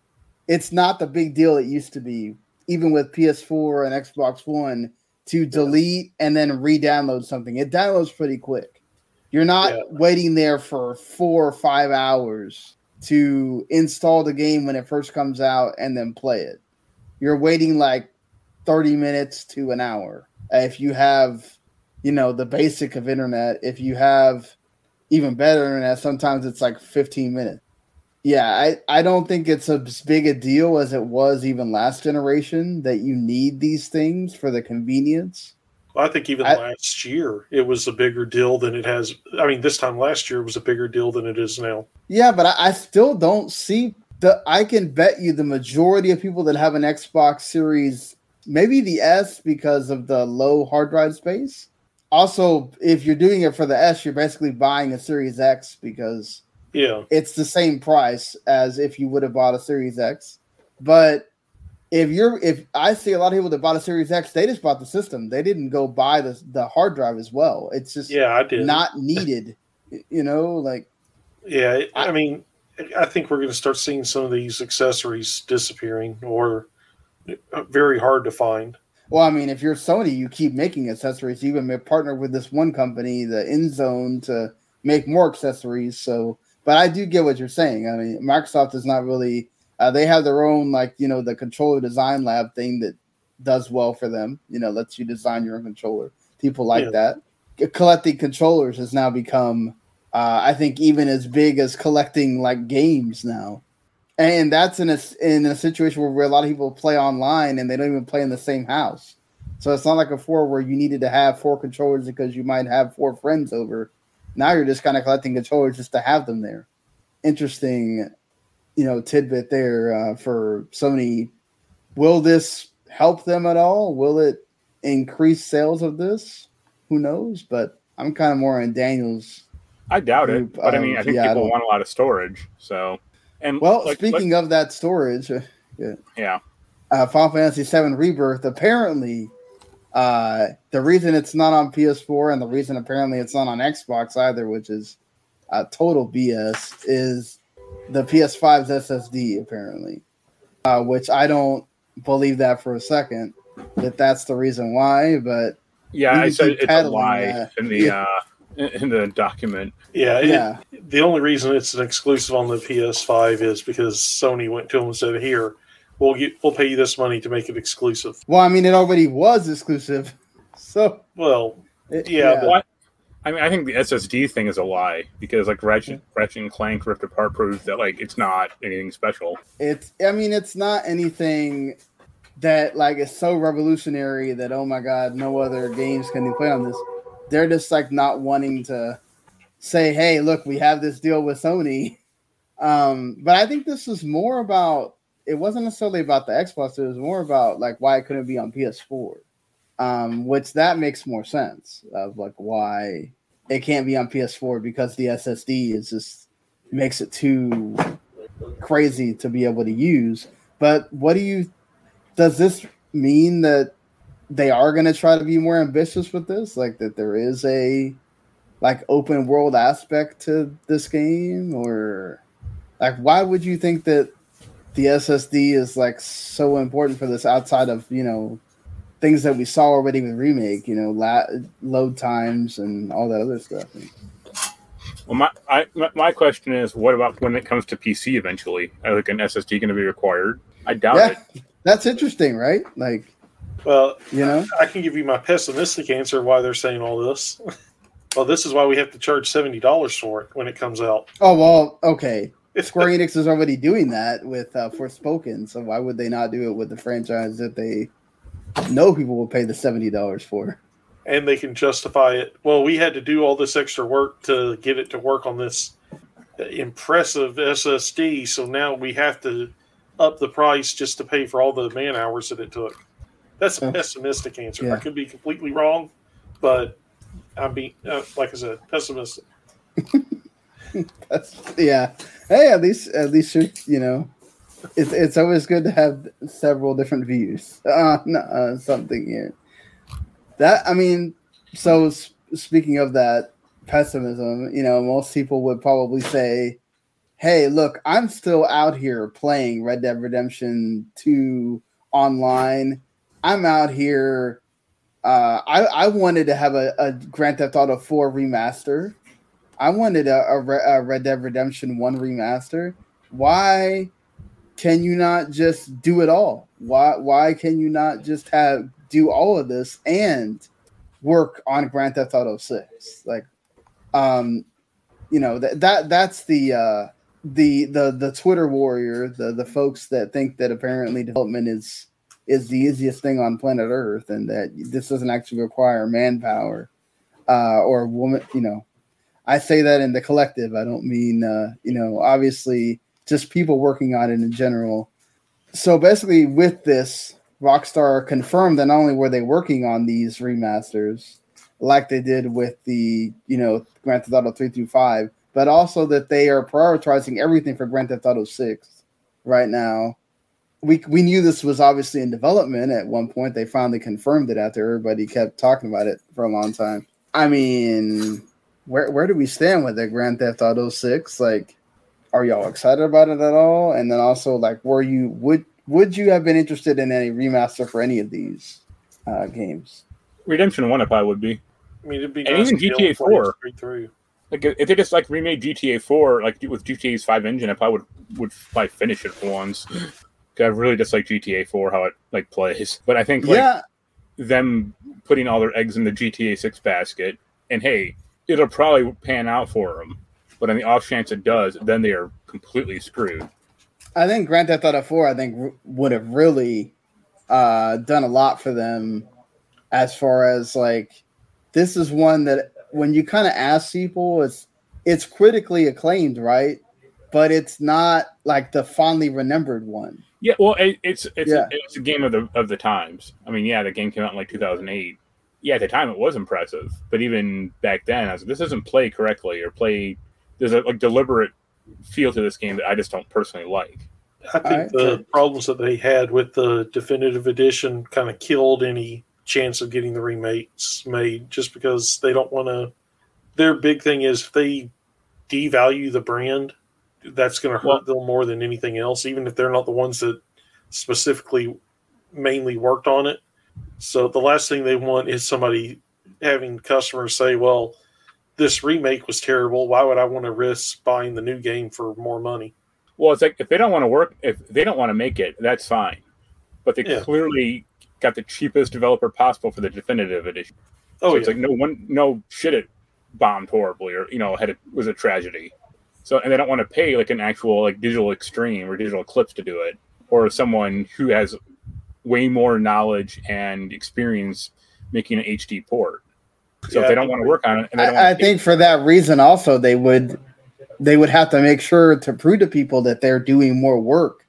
It's not the big deal it used to be, even with PS4 and Xbox One, to delete and then re-download something. It downloads pretty quick. You're not Yeah. waiting there for four or five hours to install the game when it first comes out and then play it. You're waiting like 30 minutes to an hour. If you have, you know, the basic of internet, if you have even better internet, sometimes it's like 15 minutes. Yeah, I, I don't think it's as big a deal as it was even last generation that you need these things for the convenience. Well, I think even I- last year it was a bigger deal than it has. I mean, this time last year was a bigger deal than it is now. Yeah, but I, I still don't see the. I can bet you the majority of people that have an Xbox Series, maybe the S because of the low hard drive space. Also, if you're doing it for the S, you're basically buying a Series X because Yeah, it's the same price as if you would have bought a Series X. But if you're if I see a lot of people that bought a Series X, they just bought the system. They didn't go buy the the hard drive as well. It's just yeah, I did. not needed. You know, like yeah, it- I, I- mean, I think we're going to start seeing some of these accessories disappearing or uh, very hard to find. Well, I mean, if you're Sony, you keep making accessories. You even partner with this one company, the InZone, to make more accessories. So, but I do get what you're saying. I mean, Microsoft is not really. Uh, they have their own, like you know, the controller design lab thing that does well for them. You know, lets you design your own controller. People like yeah. that. Collecting controllers has now become, uh, I think, even as big as collecting like games now and that's in a in a situation where, where a lot of people play online and they don't even play in the same house. So it's not like a four where you needed to have four controllers because you might have four friends over. Now you're just kind of collecting controllers just to have them there. Interesting, you know, tidbit there uh, for Sony. Will this help them at all? Will it increase sales of this? Who knows? But I'm kind of more in Daniel's. I doubt it, but I mean, I think yeah, people I want a lot of storage, so and well, like, speaking like, of that storage, uh, yeah, yeah. Uh, Final Fantasy VII Rebirth. Apparently, uh, the reason it's not on PS4 and the reason apparently it's not on Xbox either, which is uh, total BS, is the PS5's SSD. Apparently, uh, which I don't believe that for a second that that's the reason why. But yeah, I said it's a lie that. in the yeah. uh, in the document. Yeah, yeah. It, the only reason it's an exclusive on the PS5 is because Sony went to them and said, "Here, we'll get, we'll pay you this money to make it exclusive." Well, I mean, it already was exclusive, so well, it, yeah. yeah. But, I mean, I think the SSD thing is a lie because like Ratchet, Ratchet and Clank Rift Apart proves that like it's not anything special. It's, I mean, it's not anything that like is so revolutionary that oh my god, no other games can play on this they're just like not wanting to say, "Hey, look, we have this deal with Sony." Um, but I think this is more about it wasn't necessarily about the Xbox. It was more about like why it couldn't be on PS4, um, which that makes more sense of like why it can't be on PS4 because the SSD is just makes it too crazy to be able to use. But what do you does this mean that they are going to try to be more ambitious with this, like that there is a like open world aspect to this game, or like why would you think that the SSD is like so important for this outside of you know things that we saw already with remake, you know, la- load times and all that other stuff. Well, my I, my question is, what about when it comes to PC eventually? Like an SSD going to be required? I doubt yeah, it. That's interesting, right? Like, well, you know, I can give you my pessimistic answer why they're saying all this. well, this is why we have to charge seventy dollars for it when it comes out. Oh well, okay. Square Enix is already doing that with uh, Forspoken, so why would they not do it with the franchise that they know people will pay the seventy dollars for? And they can justify it. Well, we had to do all this extra work to get it to work on this impressive SSD, so now we have to up the price just to pay for all the man hours that it took. That's a pessimistic answer. Yeah. I could be completely wrong, but I'm being, uh, like I said, pessimistic. yeah. Hey, at least, at least you know, it's it's always good to have several different views on uh, something here. That I mean, so speaking of that pessimism, you know, most people would probably say, "Hey, look, I'm still out here playing Red Dead Redemption 2 online." I'm out here. Uh, I I wanted to have a, a Grand Theft Auto 4 remaster. I wanted a, a, a Red Dead Redemption 1 remaster. Why can you not just do it all? Why why can you not just have do all of this and work on Grand Theft Auto 6? Like um you know that that that's the uh the the the Twitter warrior, the the folks that think that apparently development is is the easiest thing on planet Earth, and that this doesn't actually require manpower uh, or woman. You know, I say that in the collective. I don't mean uh, you know, obviously, just people working on it in general. So basically, with this, Rockstar confirmed that not only were they working on these remasters, like they did with the you know Grand Theft Auto three through five, but also that they are prioritizing everything for Grand Theft Auto six right now we we knew this was obviously in development at one point. They finally confirmed it after everybody kept talking about it for a long time. I mean, where where do we stand with the Grand Theft Auto Six? Like, are y'all excited about it at all? And then also, like, were you would would you have been interested in any remaster for any of these uh, games? Redemption One, if I would be. I mean, it'd be And nice even to be able GTA to play it 4. through. Like if they just like remade GTA Four, like with GTA's five engine, if I would would probably finish it for once. I really just like GTA Four how it like plays, but I think like yeah, them putting all their eggs in the GTA Six basket, and hey, it'll probably pan out for them. But on the off chance it does, then they are completely screwed. I think Grand Theft Auto 4, I think, r- would have really uh, done a lot for them as far as like this is one that when you kind of ask people, it's it's critically acclaimed, right? But it's not like the fondly remembered one. Yeah, well, it, it's it's Yeah. it's a game of the of the times. I mean, yeah, the game came out in like 2008. Yeah, at the time it was impressive, but even back then, I was like, this doesn't play correctly or play. There's a like deliberate feel to this game that I just don't personally like. I think Alright, the problems that they had with the definitive edition kind of killed any chance of getting the remakes made just because they don't want to. Their big thing is if they devalue the brand, that's going to hurt them more than anything else, even if they're not the ones that specifically mainly worked on it. So the last thing they want is somebody having customers say, well, this remake was terrible. Why would I want to risk buying the new game for more money? Well, it's like if they don't want to work, if they don't want to make it, that's fine. But they Yeah. clearly got the cheapest developer possible for the definitive edition. Oh, so yeah. it's like no one, no shit, it bombed horribly or you know had it was a tragedy. So and they don't want to pay like an actual like digital extreme or digital eclipse to do it, or someone who has way more knowledge and experience making an HD port. So Yeah, if they don't want to work on it, and they don't I, I wanna think for that reason, also they would they would have to make sure to prove to people that they're doing more work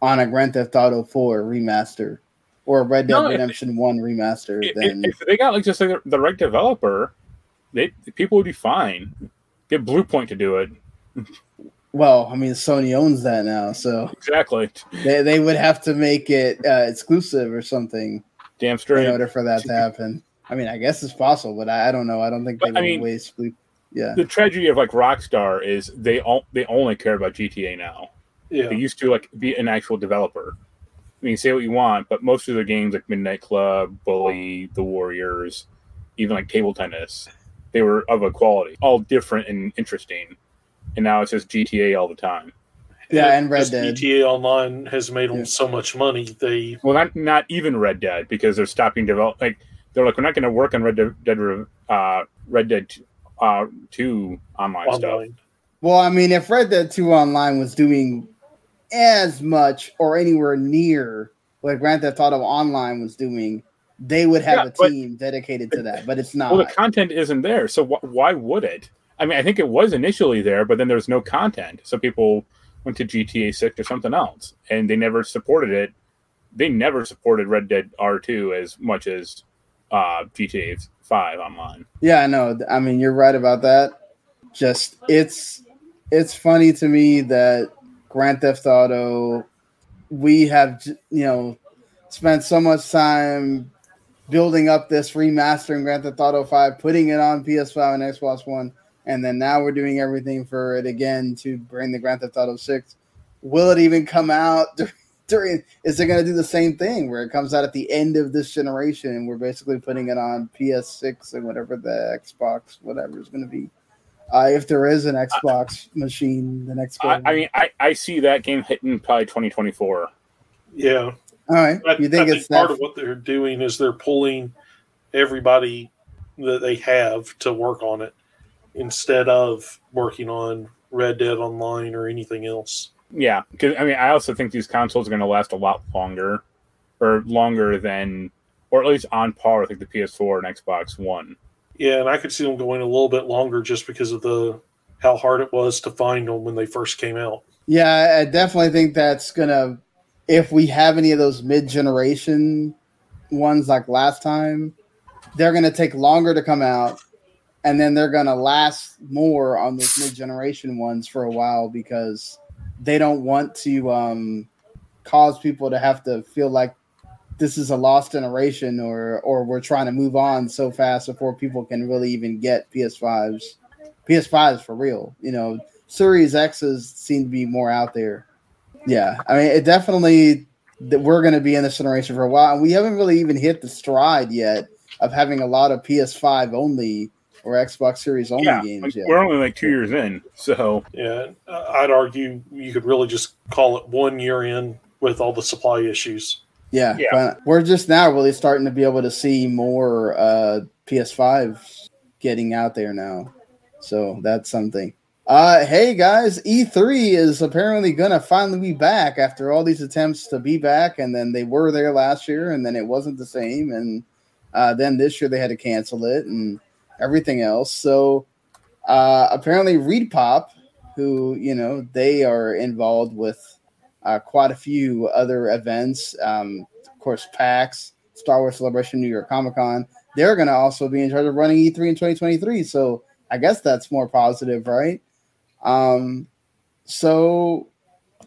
on a Grand Theft Auto 4 remaster or a Red Dead No, if- Redemption 1 remaster. if, Then if they got like just like the, the right developer, they people would be fine. Get Bluepoint to do it well, I mean, Sony owns that now, so exactly. they, they would have to make it uh, exclusive or something Damn straight. in order for that to happen. I mean, I guess it's possible, but I, I don't know. I don't think they But, I would mean- waste. Blue- Yeah, the tragedy of like Rockstar is they all they only care about GTA now. yeah. They used to like be an actual developer. I mean, say what you want, but most of their games like Midnight Club, Bully, The Warriors, even like table tennis, they were of a quality, all different and interesting. And now it's just GTA all the time. Yeah, and Red Dead. GTA Online has made them Yeah. so much money. They Well, not not even Red Dead because they're stopping develop. Like they're like, we're not going to work on Red Dead, Dead uh, Red Dead uh, Two online, stuff. Well, I mean, if Red Dead 2 Online was doing as much or anywhere near what Grand Theft Auto Online was doing, they would have Yeah, a but- team dedicated to that. But it's not. Well, the content isn't there, so wh- why would it? I mean, I think it was initially there, but then there was no content, so people went to GTA Six or something else, and they never supported it. They never supported Red Dead R two as much as uh, GTA Five online. Yeah, I know. I mean, you're right about that. Just it's it's funny to me that Grand Theft Auto we have you know spent so much time building up this remastering Grand Theft Auto 5, putting it on PS5 and Xbox One, and then now we're doing everything for it again to bring the Grand Theft Auto 6. Will it even come out during is it going to do the same thing where it comes out at the end of this generation and we're basically putting it on PS6 and whatever the Xbox whatever is going to be. Uh, if there is an Xbox machine, the next I. I mean, I, I see that game hitting probably twenty twenty four. Yeah, All right, I, you think I it's part that? of what they're doing is they're pulling everybody that they have to work on it instead of working on Red Dead Online or anything else. Yeah, because I mean, I also think these consoles are going to last a lot longer, or longer than, or at least on par with like the PS4 and Xbox One. Yeah, and I could see them going a little bit longer just because of the how hard it was to find them when they first came out. Yeah, I definitely think that's gonna. If we have any of those mid-generation ones like last time, they're gonna take longer to come out, and then they're gonna last more on those mid-generation ones for a while because they don't want to um, cause people to have to feel like this is a lost generation or or we're trying to move on so fast before people can really even get PS5s. PS5s for real, you know Series X's seem to be more out there. Yeah, I mean, it definitely that we're going to be in this generation for a while, and we haven't really even hit the stride yet of having a lot of PS5 only or Xbox Series only Yeah, games like, yet. we're only like two years in, so Yeah, I'd argue you could really just call it one year in with all the supply issues. Yeah, Yeah. we're just now really starting to be able to see more uh, PS5 getting out there now. So that's something. Uh, hey guys, E3 is apparently gonna finally be back after all these attempts to be back, and then they were there last year, and then it wasn't the same, and uh, then this year they had to cancel it and everything else. So uh, apparently, ReedPop, who you know they are involved with uh, quite a few other events. Um, of course, PAX, Star Wars Celebration, New York Comic Con. They're going to also be in charge of running E3 in 2023. So I guess that's more positive, right? Um, so,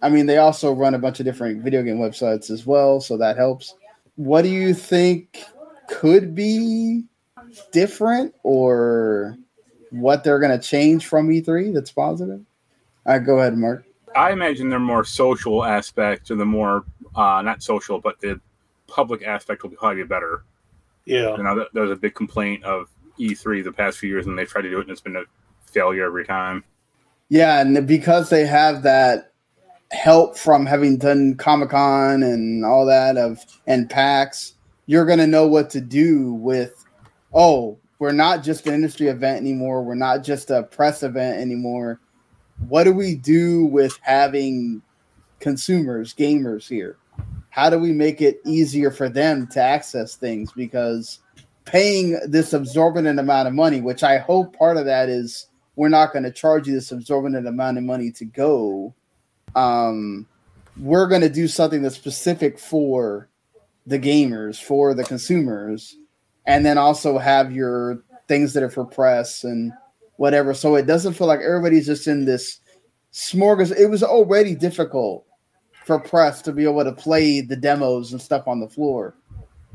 I mean, they also run a bunch of different video game websites as well. So that helps. What do you think could be different or what they're going to change from E3 that's positive? All right, go ahead, Mark. I imagine the more social aspect or the more uh, not social, but the public aspect will probably be better. Yeah, You know, that, that was a big complaint of E3 the past few years, and they tried to do it, and it's been a failure every time. Yeah, and because they have that help from having done Comic Con and all that of and PAX, you're gonna know what to do with. Oh, we're not just an industry event anymore. We're not just a press event anymore. What do we do with having consumers, gamers here? How do we make it easier for them to access things? Because paying this absorbent amount of money, which I hope part of that is we're not going to charge you this absorbent amount of money to go. Um, we're going to do something that's specific for the gamers, for the consumers, and then also have your things that are for press and whatever. So it doesn't feel like everybody's just in this smorgasbord. It was already difficult for press to be able to play the demos and stuff on the floor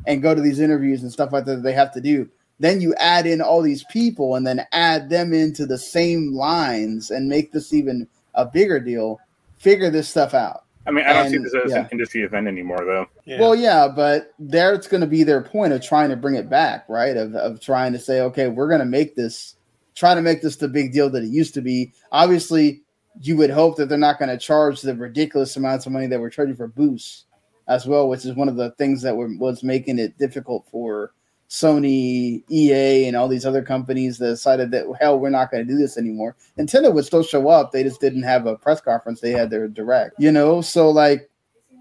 and go to these interviews and stuff like that, that they have to do then you add in all these people and then add them into the same lines and make this even a bigger deal figure this stuff out I mean, I don't see this as yeah. an industry event anymore, though. yeah. well yeah but there's going to be their point of trying to bring it back right of, of trying to say okay we're going to make this try to make this the big deal that it used to be obviously you would hope that they're not going to charge the ridiculous amounts of money that we're charging for boosts as well which is one of the things that were, was making it difficult for Sony, EA, and all these other companies that decided that hell, we're not going to do this anymore. Nintendo would still show up; they just didn't have a press conference; they had their direct, you know. So like,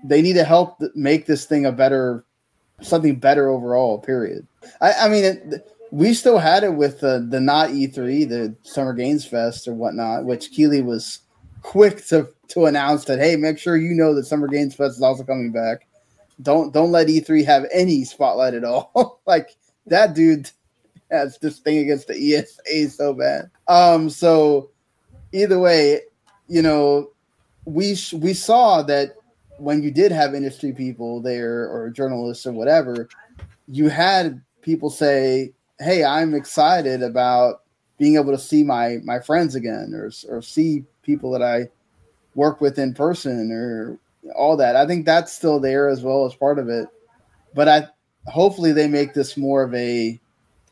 they need to help make this thing a better, something better overall. Period. I, I mean, it, we still had it with the the not E3, the Summer Games Fest or whatnot, which Keighley was quick to to announce that hey, make sure you know that Summer Games Fest is also coming back. Don't don't let E3 have any spotlight at all. like that dude has this thing against the ESA so bad. Um, so either way, you know, we sh- we saw that when you did have industry people there or journalists or whatever, you had people say, "Hey, I'm excited about being able to see my my friends again, or or see people that I work with in person, or all that." I think that's still there as well as part of it. But I hopefully they make this more of a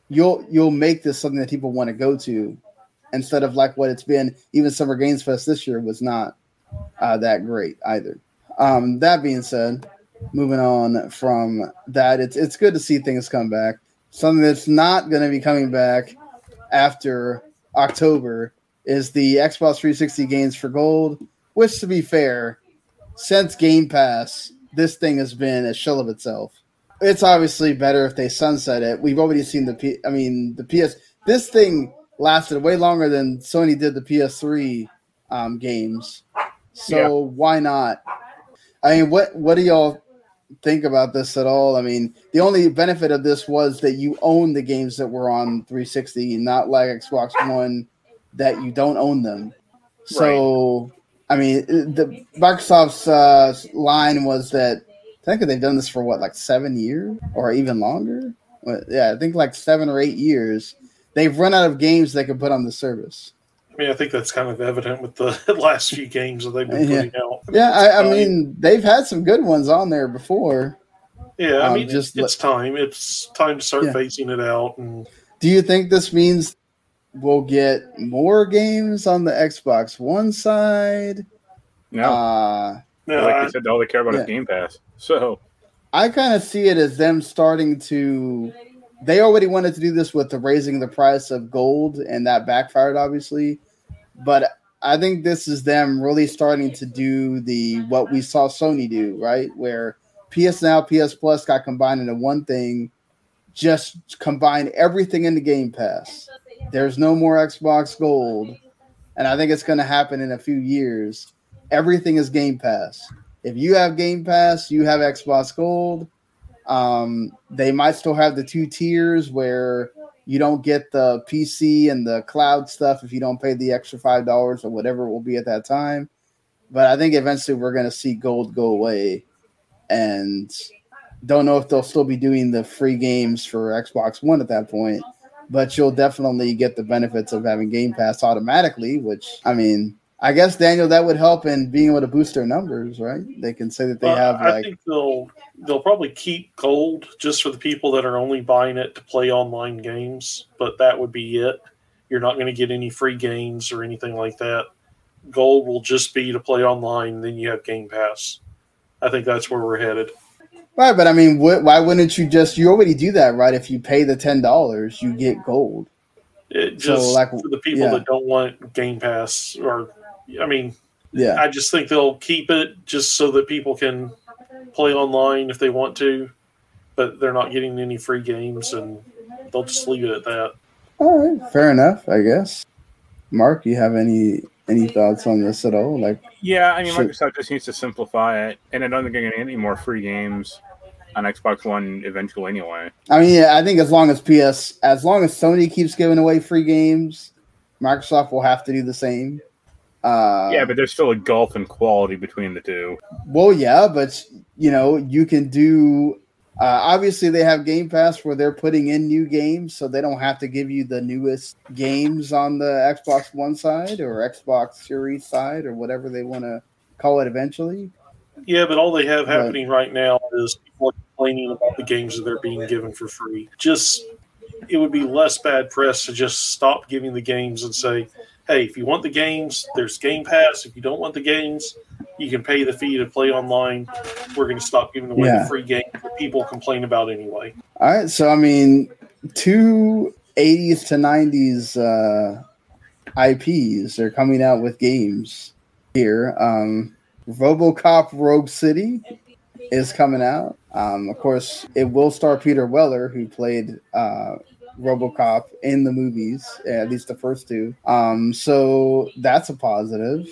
you'll you'll make this something that people want to go to instead of like what it's been. Even Summer Games Fest this year was not uh, that great either. Um, that being said, moving on from that, it's it's good to see things come back. Something that's not going to be coming back after October is the Xbox 360 games for gold. Which, to be fair, since Game Pass, this thing has been a shell of itself. It's obviously better if they sunset it. We've already seen the P. I mean, the PS. This thing lasted way longer than Sony did the PS3 um, games. So Yeah. why not? I mean, what what do y'all think about this at all? I mean, the only benefit of this was that you own the games that were on 360, not like Xbox One that you don't own them. So, I mean, the Microsoft's uh, line was that I think they've done this for what, like seven years or even longer. What- Yeah, I think like seven or eight years. They've run out of games they could put on the service. I mean, I think that's kind of evident with the last few games that they've been Yeah. putting out. Yeah, I, I It's mean, they've had some good ones on there before. Yeah, I Um, mean, just it's time. It's time to start Yeah. phasing it out. And Do you think this means we'll get more games on the Xbox One side? No, Uh, no, like I, you said, all they care about yeah. is Game Pass. So I kind of see it as them starting to. They already wanted to do this with the raising the price of gold, and that backfired, obviously. But I think this is them really starting to do the what we saw Sony do, right? Where PS Now, PS Plus got combined into one thing, just combine everything into Game Pass. There's no more Xbox Gold, and I think it's going to happen in a few years. Everything is Game Pass. If you have Game Pass, you have Xbox Gold. Um, they might still have the two tiers where you don't get the PC and the cloud stuff if you don't pay the extra five dollars or whatever it will be at that time. But I think eventually we're going to see gold go away, and don't know if they'll still be doing the free games for Xbox One at that point. But you'll definitely get the benefits of having Game Pass automatically, which I mean, I guess Daniel that would help in being able to boost their numbers, right? They can say that they well, have I like think they'll they'll probably keep gold just for the people that are only buying it to play online games. But that would be it. You're not going to get any free games or anything like that. Gold will just be to play online. Then you have Game Pass. I think that's where we're headed. Right, but I mean, wh- why wouldn't you just? You already do that, right? If you pay the ten dollars, you get gold. It So, just like, for the people yeah. that don't want Game Pass, or I mean, Yeah, I just think they'll keep it just so that people can play online if they want to, but they're not getting any free games, and they'll just leave it at that. all right, fair enough, I guess. Mark, you have any any thoughts on this at all? Like, yeah, I mean, Sure. Microsoft just needs to simplify it, and I don't think they're going to get any more free games on Xbox One eventually anyway. I mean, yeah, I think as long as PS, as long as Sony keeps giving away free games, Microsoft will have to do the same. Uh, yeah, but there's still a gulf in quality between the two. Well, yeah, but you know, you can do. Uh, obviously, they have Game Pass where they're putting in new games, so they don't have to give you the newest games on the Xbox One side or Xbox Series side or whatever they want to call it eventually. Yeah, but all they have Right. happening right now is people complaining about the games that they're being given for free. Just it would be less bad press to just stop giving the games and say, "Hey, if you want the games, there's Game Pass. If you don't want the games, you can pay the fee to play online. We're going to stop giving away Yeah. the free games that people complain about anyway." All right, so I mean, two 80s to 90s uh, IPs are coming out with games here. Um, RoboCop Rogue City is coming out. Um, of course, it will star Peter Weller, who played uh, RoboCop in the movies, at least the first two. Um, so that's a positive.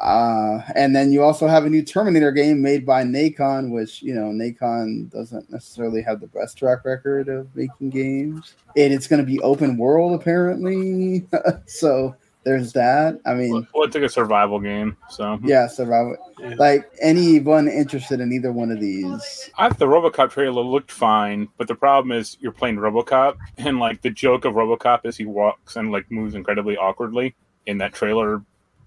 Uh, and then you also have a new Terminator game made by Nacon, which you know Nacon doesn't necessarily have the best track record of making games. And it's going to be open world apparently, so there's that. I mean, Well, it's like a survival game, so yeah, survival. Yeah. Like anyone interested in either one of these, I thought the RoboCop trailer looked fine, but the problem is you're playing RoboCop, and like the joke of RoboCop is he walks and like moves incredibly awkwardly. In that trailer,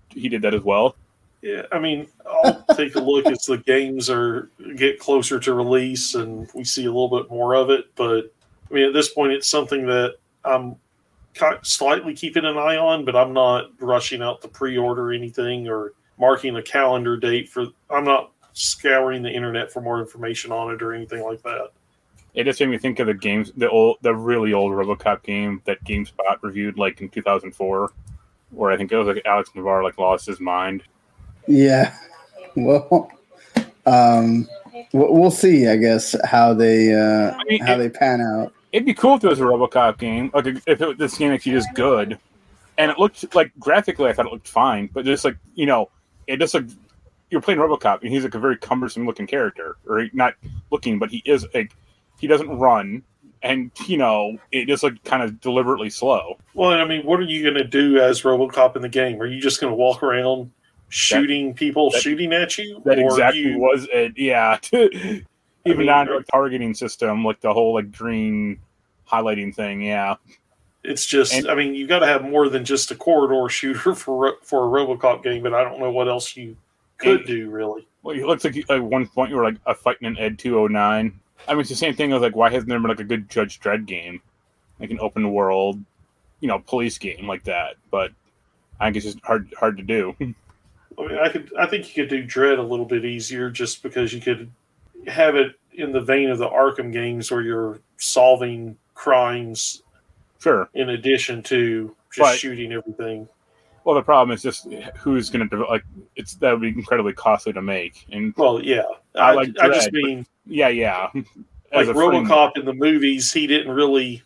he did that as well. Yeah, I mean, I'll take a look as the games are get closer to release and we see a little bit more of it. But I mean, at this point, it's something that I'm ki- slightly keeping an eye on, but I'm not rushing out to pre-order anything or marking a calendar date for. I'm not scouring the internet for more information on it or anything like that. It just made me think of the games, the old, the really old RoboCop game that GameSpot reviewed like in 2004, where I think it was like Alex Navarro like lost his mind. yeah. Well, um, we'll we'll see. I guess how they uh, I mean, how it- they pan out. It'd be cool if it was a RoboCop game, like if it, this game actually is good, and it looked like graphically, I thought it looked fine, but just like you know, it just like you're playing RoboCop, and he's like a very cumbersome looking character, or not looking, but he is like he doesn't run, and you know, it just like kind of deliberately slow. Well, I mean, what are you going to do as RoboCop in the game? Are you just going to walk around shooting people that- shooting at you, That or exactly you, was it. Yeah, even mean, down to a targeting system, like the whole like green highlighting thing. Yeah, It's just, And- I mean, you got to have more than just a corridor shooter for for a RoboCop game, but I don't know what else you could And- do really. Well, it looks like at one point you were like a fighting an Ed 209. I mean, it's the same thing as like, why hasn't there been like a good Judge Dredd game, like an open world, you know, police game like that? But I think it's just hard hard to do. I mean, I could, I think you could do Dredd a little bit easier, just because you could have it in the vein of the Arkham games, where you're solving crimes sure. in addition to just But- shooting everything. Well, the problem is just who's going to like it's that would be incredibly costly to make. And Well, yeah, I I, like I just mean yeah, yeah. like As framework. RoboCop in the movies, he didn't really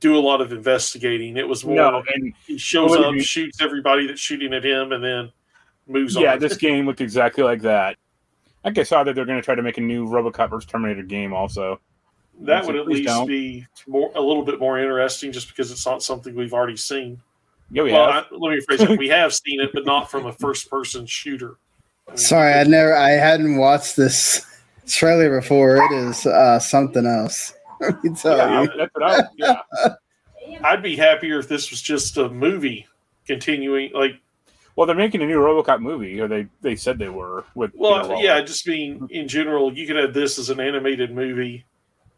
do a lot of investigating. It was more No, and he shows up, you- shoots everybody that's shooting at him, and then moves yeah, on. Yeah, this game looked exactly like that. I guess I saw that they're going to try to make a new RoboCop vs Terminator game also. that would at least don't. be more a little bit more interesting, just because it's not something we've already seen. Yeah, we well, have. I, let me rephrase it: we have seen it, but not from a first-person shooter. I mean, Sorry, I never, I hadn't watched this trailer before. It is uh, something else. Let me tell yeah, you. that's what I, yeah. I'd be happier if this was just a movie continuing. Like, Well, they're making a new RoboCop movie, or they they said they were. With you well, know, yeah, just being hmm. in general, you could have this as an animated movie,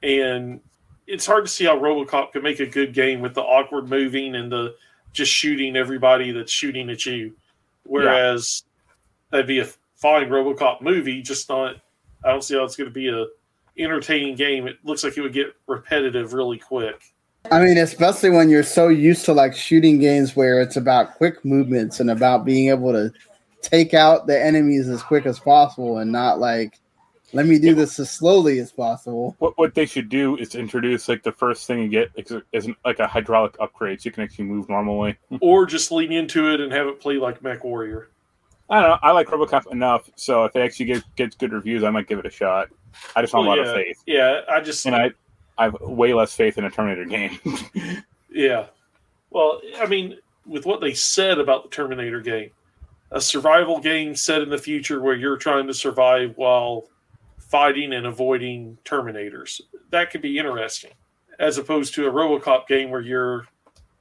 and it's hard to see how RoboCop could make a good game with the awkward moving and the just shooting everybody that's shooting at you. Whereas that'd be a fine RoboCop movie, just not. I don't see how it's going to be a entertaining game. It looks like it would get repetitive really quick. I mean, especially when you're so used to like shooting games where it's about quick movements and about being able to take out the enemies as quick as possible and not like, let me do this as slowly as possible. what what they should do is introduce like the first thing you get is, is like a hydraulic upgrade, so you can actually move normally. Or just lean into it and have it play like Mech Warrior. I don't know. I like RoboCop enough, so if they actually get gets good reviews, I might give it a shot. I just want Well, a lot yeah, of faith, Yeah, I just and I I have way less faith in a Terminator game. Yeah. Well, I mean, with what they said about the Terminator game, a survival game set in the future where you're trying to survive while fighting and avoiding Terminators. That could be interesting. As opposed to a Robocop game where you're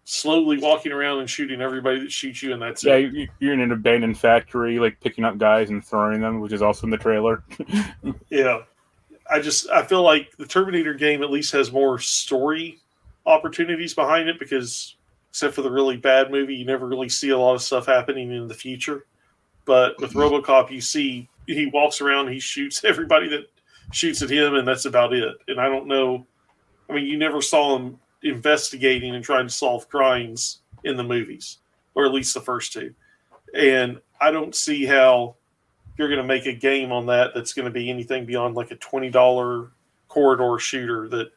slowly walking around and shooting everybody that shoots you, and that's yeah, it. Yeah, you're in an abandoned factory, like picking up guys and throwing them, which is also in the trailer. Yeah. I just I feel like the Terminator game at least has more story opportunities behind it because except for the really bad movie, you never really see a lot of stuff happening in the future. But with mm-hmm. RoboCop, you see he walks around, he shoots everybody that shoots at him, and that's about it. And I don't know. I mean, you never saw him investigating and trying to solve crimes in the movies, or at least the first two. And I don't see how you're going to make a game on that that's going to be anything beyond like a twenty dollar corridor shooter that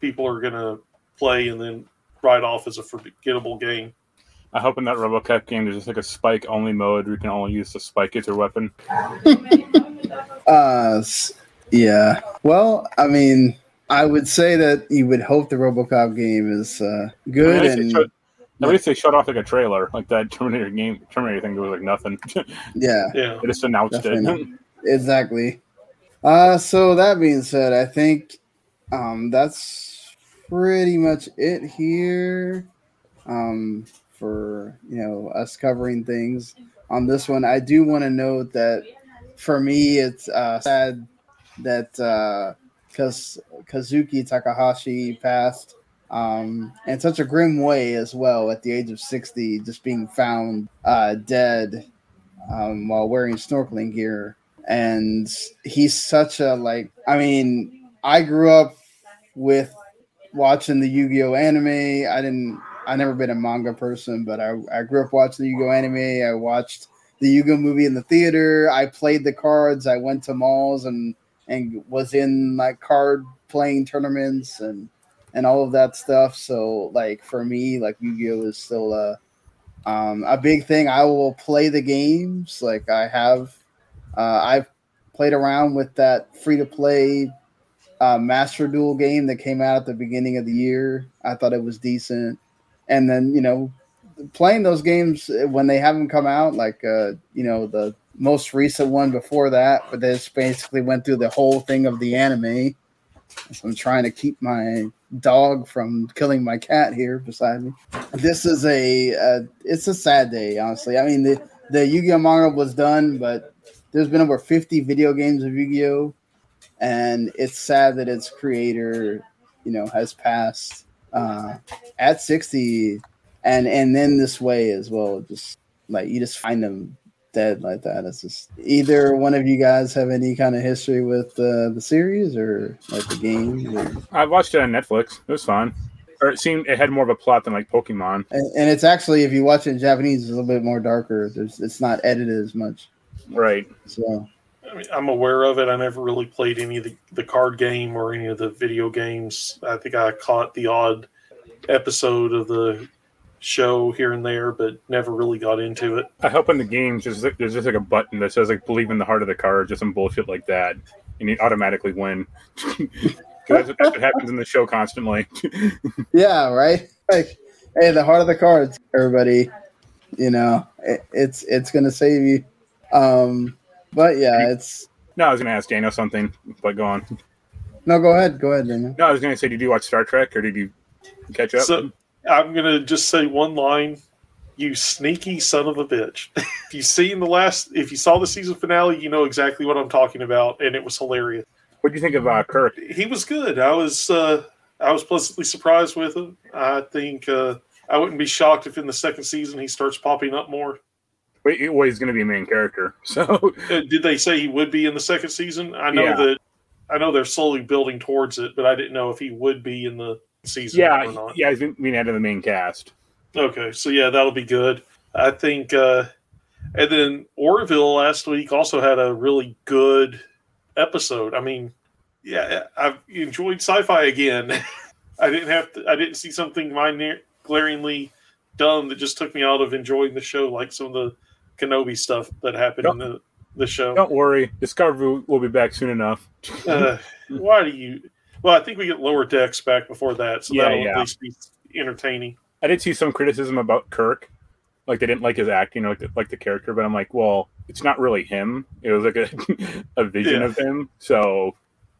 people are going to play and then write off as a forgettable game. I hope in that RoboCop game there's just like a spike only mode where you can only use the spike as your weapon. Uh, yeah. Well, I mean, I would say that you would hope the RoboCop game is uh, good At least, they and showed, at least they shut off like a trailer, like that Terminator game, Terminator thing was like nothing. yeah. Yeah, they just announced Definitely it. Exactly. Uh, so that being said, I think um, that's pretty much it here um, for you know us covering things on this one. I do want to note that for me, it's uh, sad that uh, Kaz- Kazuki Takahashi passed um, in such a grim way as well at the age of 60, just being found uh, dead um, while wearing snorkeling gear. And he's such a like. I mean, I grew up with watching the Yu-Gi-Oh anime. I didn't. I never been a manga person, but I, I grew up watching the Yu-Gi-Oh anime. I watched the Yu-Gi-Oh movie in the theater. I played the cards. I went to malls and and was in like card playing tournaments and and all of that stuff. So like for me, like Yu-Gi-Oh is still a um, a big thing. I will play the games. Like I have, uh, I've played around with that free to play uh, Master Duel game that came out at the beginning of the year. I thought it was decent, and then you know, playing those games when they haven't come out, like uh, you know the most recent one before that, but this basically went through the whole thing of the anime. I'm trying to keep my dog from killing my cat here beside me. This is a uh, it's a sad day, honestly. I mean the the Yu-Gi-Oh manga was done, but there's been over 50 video games of Yu-Gi-Oh, and it's sad that its creator, you know, has passed uh, at 60, and and then this way as well. Just like you just find them dead like that. It's just either one of you guys have any kind of history with uh, the series or like the game. Or... I watched it on Netflix. It was fun. Or it seemed it had more of a plot than like Pokemon. And, and it's actually, if you watch it in Japanese, it's a little bit more darker. There's, it's not edited as much. Right. So I mean, I'm aware of it. I never really played any of the, the card game or any of the video games. I think I caught the odd episode of the show here and there, but never really got into it. I hope in the games there's, there's just like a button that says like believe in the heart of the card, just some bullshit like that, and you automatically win. that's, what, that's what happens in the show constantly. yeah, right. Like, hey, the heart of the cards, everybody. You know, it, it's it's gonna save you. Um, but yeah, it's. No, I was gonna ask Daniel something, but go on. No, go ahead. Go ahead, Daniel. No, I was gonna say, did you watch Star Trek or did you catch up? So I'm gonna just say one line. You sneaky son of a bitch. if you seen the last if you saw the season finale, you know exactly what I'm talking about, and it was hilarious. what do you think of uh, Kirk? He was good. I was uh I was pleasantly surprised with him. I think uh I wouldn't be shocked if in the second season he starts popping up more. Wait, well, he's going to be a main character. So Uh, did they say he would be in the second season? I know Yeah. that I know they're slowly building towards it, but I didn't know if he would be in the season yeah, yeah, he's been being added to the main cast. Okay, so yeah, that'll be good. I think, uh, and then Orville last week also had a really good episode. I mean, yeah, I've enjoyed sci-fi again. I didn't have to. I didn't see something mind glaringly dumb that just took me out of enjoying the show, like some of the Kenobi stuff that happened in the the show. Don't worry, Discovery will be back soon enough. Uh, why do you? Well, I think we get lower decks back before that, so Yeah, that'll yeah. at least be entertaining. I did see some criticism about Kirk, like they didn't like his acting, like the, like the character. But I'm like, well, it's not really him. It was like a, a vision Yeah. of him. So,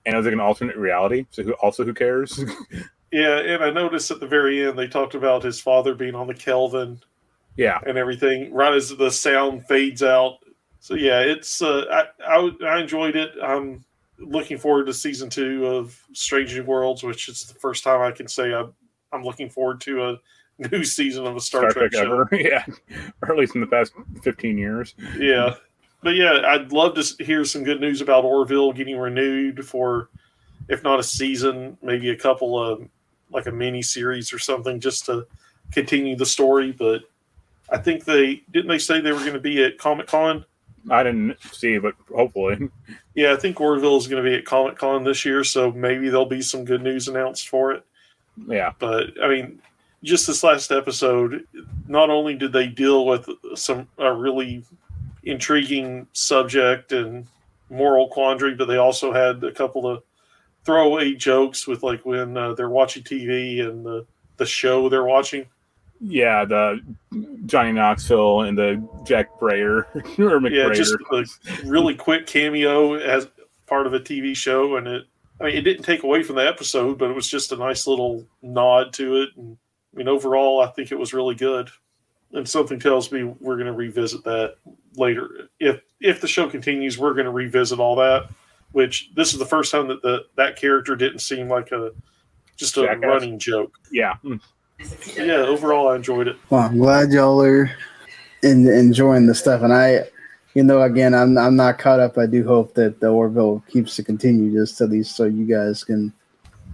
and it was like an alternate reality. So, who also who cares? Yeah, and I noticed at the very end they talked about his father being on the Kelvin yeah, and everything right as the sound fades out. So yeah, it's uh, I, I I enjoyed it. I'm looking forward to season two of Strange New Worlds, which is the first time I can say I'm I'm looking forward to a new season of a Star, Star Trek show. ever. yeah, or at least in the past 15 years. Yeah, but yeah, I'd love to hear some good news about Orville getting renewed for, if not a season, maybe a couple of like a mini series or something, just to continue the story. But I think they didn't they say they were going to be at Comic Con. I didn't see, but hopefully, Yeah, I think Orville is going to be at Comic Con this year, so maybe there'll be some good news announced for it. yeah, But I mean, just this last episode, not only did they deal with some a really intriguing subject and moral quandary, but they also had a couple of throwaway jokes with like when uh, they're watching TV and the the show they're watching. Yeah. The Johnny Knoxville and the Jack Brayer or McBrayer. Yeah, just a really quick cameo as part of a TV show, and it. I mean, it didn't take away from the episode, but it was just a nice little nod to it. And I mean, overall, I think it was really good. And something tells me we're going to revisit that later. If if the show continues, we're going to revisit all that. Which this is the first time that the that character didn't seem like a just a Jackass. running joke. yeah, mm, Yeah, overall, I enjoyed it. Well, I'm glad y'all are in, enjoying the stuff, and I, you know, again, I'm I'm not caught up. I do hope that the Orville keeps to continue, just at least so you guys can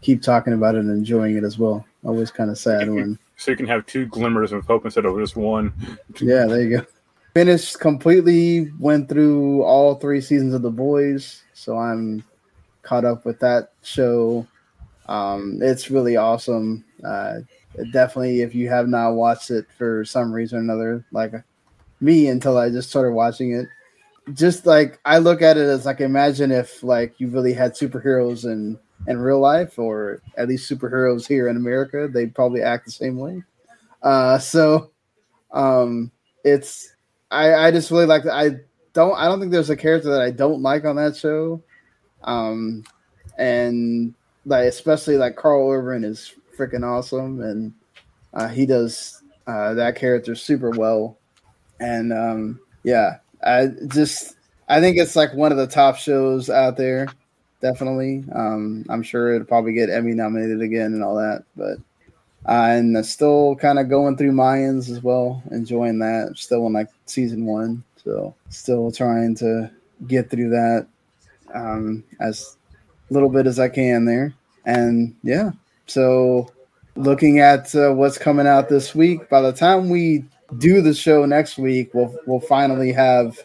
keep talking about it and enjoying it as well. Always kind of sad when, so you can have two glimmers of hope instead of just one. yeah, there you go. Finished completely. Went through all three seasons of The Boys, so I'm caught up with that show. Um, it's really awesome. Uh, definitely, if you have not watched it for some reason or another, like me until I just started watching it, just like I look at it as like imagine if like you really had superheroes in in real life, or at least superheroes here in America, they'd probably act the same way. Uh, so um, it's I I just really like I don't I don't think there's a character that I don't like on that show. Um, and like especially like Karl Urban is freaking awesome, and uh, he does uh, that character super well. And um, yeah, I just I think it's like one of the top shows out there. Definitely, um, I'm sure it'll probably get Emmy nominated again and all that. But uh, and still kind of going through Mayans as well, enjoying that. Still in like season one, so still trying to get through that um, as little bit as I can there. And yeah, so looking at uh, what's coming out this week, by the time we do the show next week, we'll we'll finally have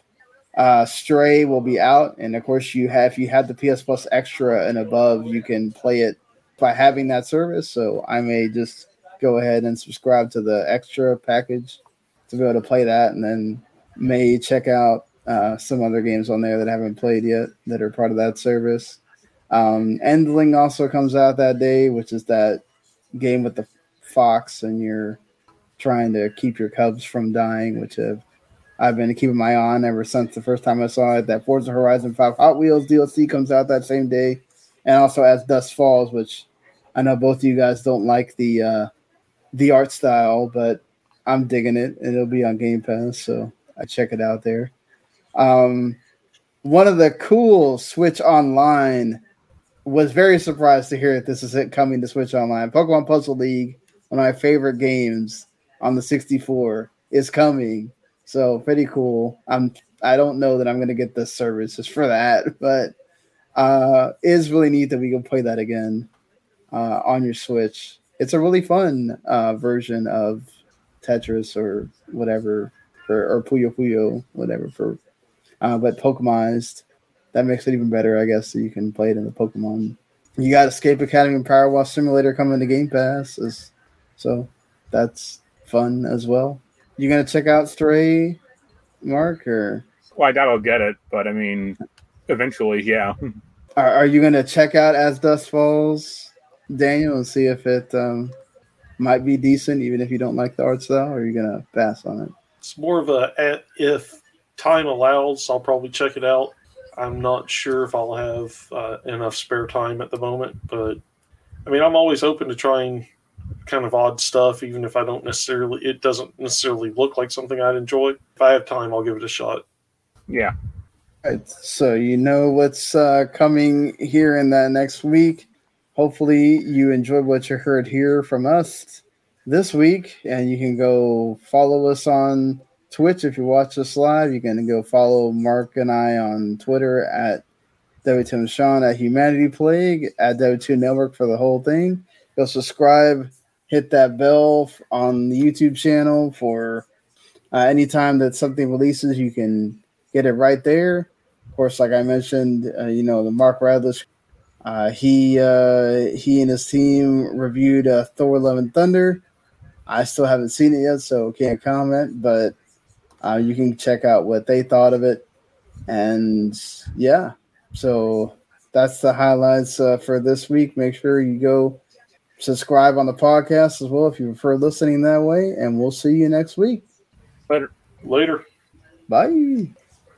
uh, Stray will be out, and of course you have if you have the PS Plus Extra and above, you can play it by having that service. So I may just go ahead and subscribe to the extra package to be able to play that, and then may check out uh, some other games on there that I haven't played yet that are part of that service. Um, Endling also comes out that day, which is that game with the fox, and you're trying to keep your cubs from dying, which have I've been keeping my eye on ever since the first time I saw it. That Forza Horizon 5 Hot Wheels DLC comes out that same day, and also as Dusk Falls, which I know both of you guys don't like the uh, the art style, but I'm digging it, and it'll be on Game Pass, so I check it out there. Um, one of the cool Switch Online was very surprised to hear that this is it coming to Switch Online. Pokemon Puzzle League, one of my favorite games on the 64, is coming. So pretty cool. I'm I don't know that I'm gonna get the services for that, but uh is really neat that we can play that again uh on your Switch. It's a really fun uh version of Tetris or whatever for or Puyo Puyo, whatever for uh but Pokemonized that makes it even better, I guess. So you can play it in the Pokemon. You got Escape Academy and Power Wash Simulator coming to Game Pass, so that's fun as well. You gonna check out Stray, Marc, or? Well, I doubt I'll get it, but I mean, eventually, yeah. Are, are you gonna check out As Dusk Falls, Daniel, and see if it um, might be decent, even if you don't like the art style, or are you gonna pass on it? It's more of a if time allows, I'll probably check it out. I'm not sure if I'll have uh, enough spare time at the moment, but I mean, I'm always open to trying kind of odd stuff, even if I don't necessarily, it doesn't necessarily look like something I'd enjoy. If I have time, I'll give it a shot. Yeah. So you know what's uh, coming here in that next week. Hopefully, you enjoyed what you heard here from us this week, and you can go follow us on Twitch if you watch this live. You can go follow Marc and I on Twitter at W2 Sean at Humanity Plague at W2 Network for the whole thing. Go subscribe, hit that bell on the YouTube channel for uh, anytime that something releases, you can get it right there. Of course, like I mentioned, uh, you know the Mark Radlish. Uh, he uh, he and his team reviewed uh, Thor: Love and Thunder. I still haven't seen it yet, so can't comment. But uh, you can check out what they thought of it. And yeah, so that's the highlights uh, for this week. Make sure you go subscribe on the podcast as well if you prefer listening that way. And we'll see you next week. Later. Later. Bye.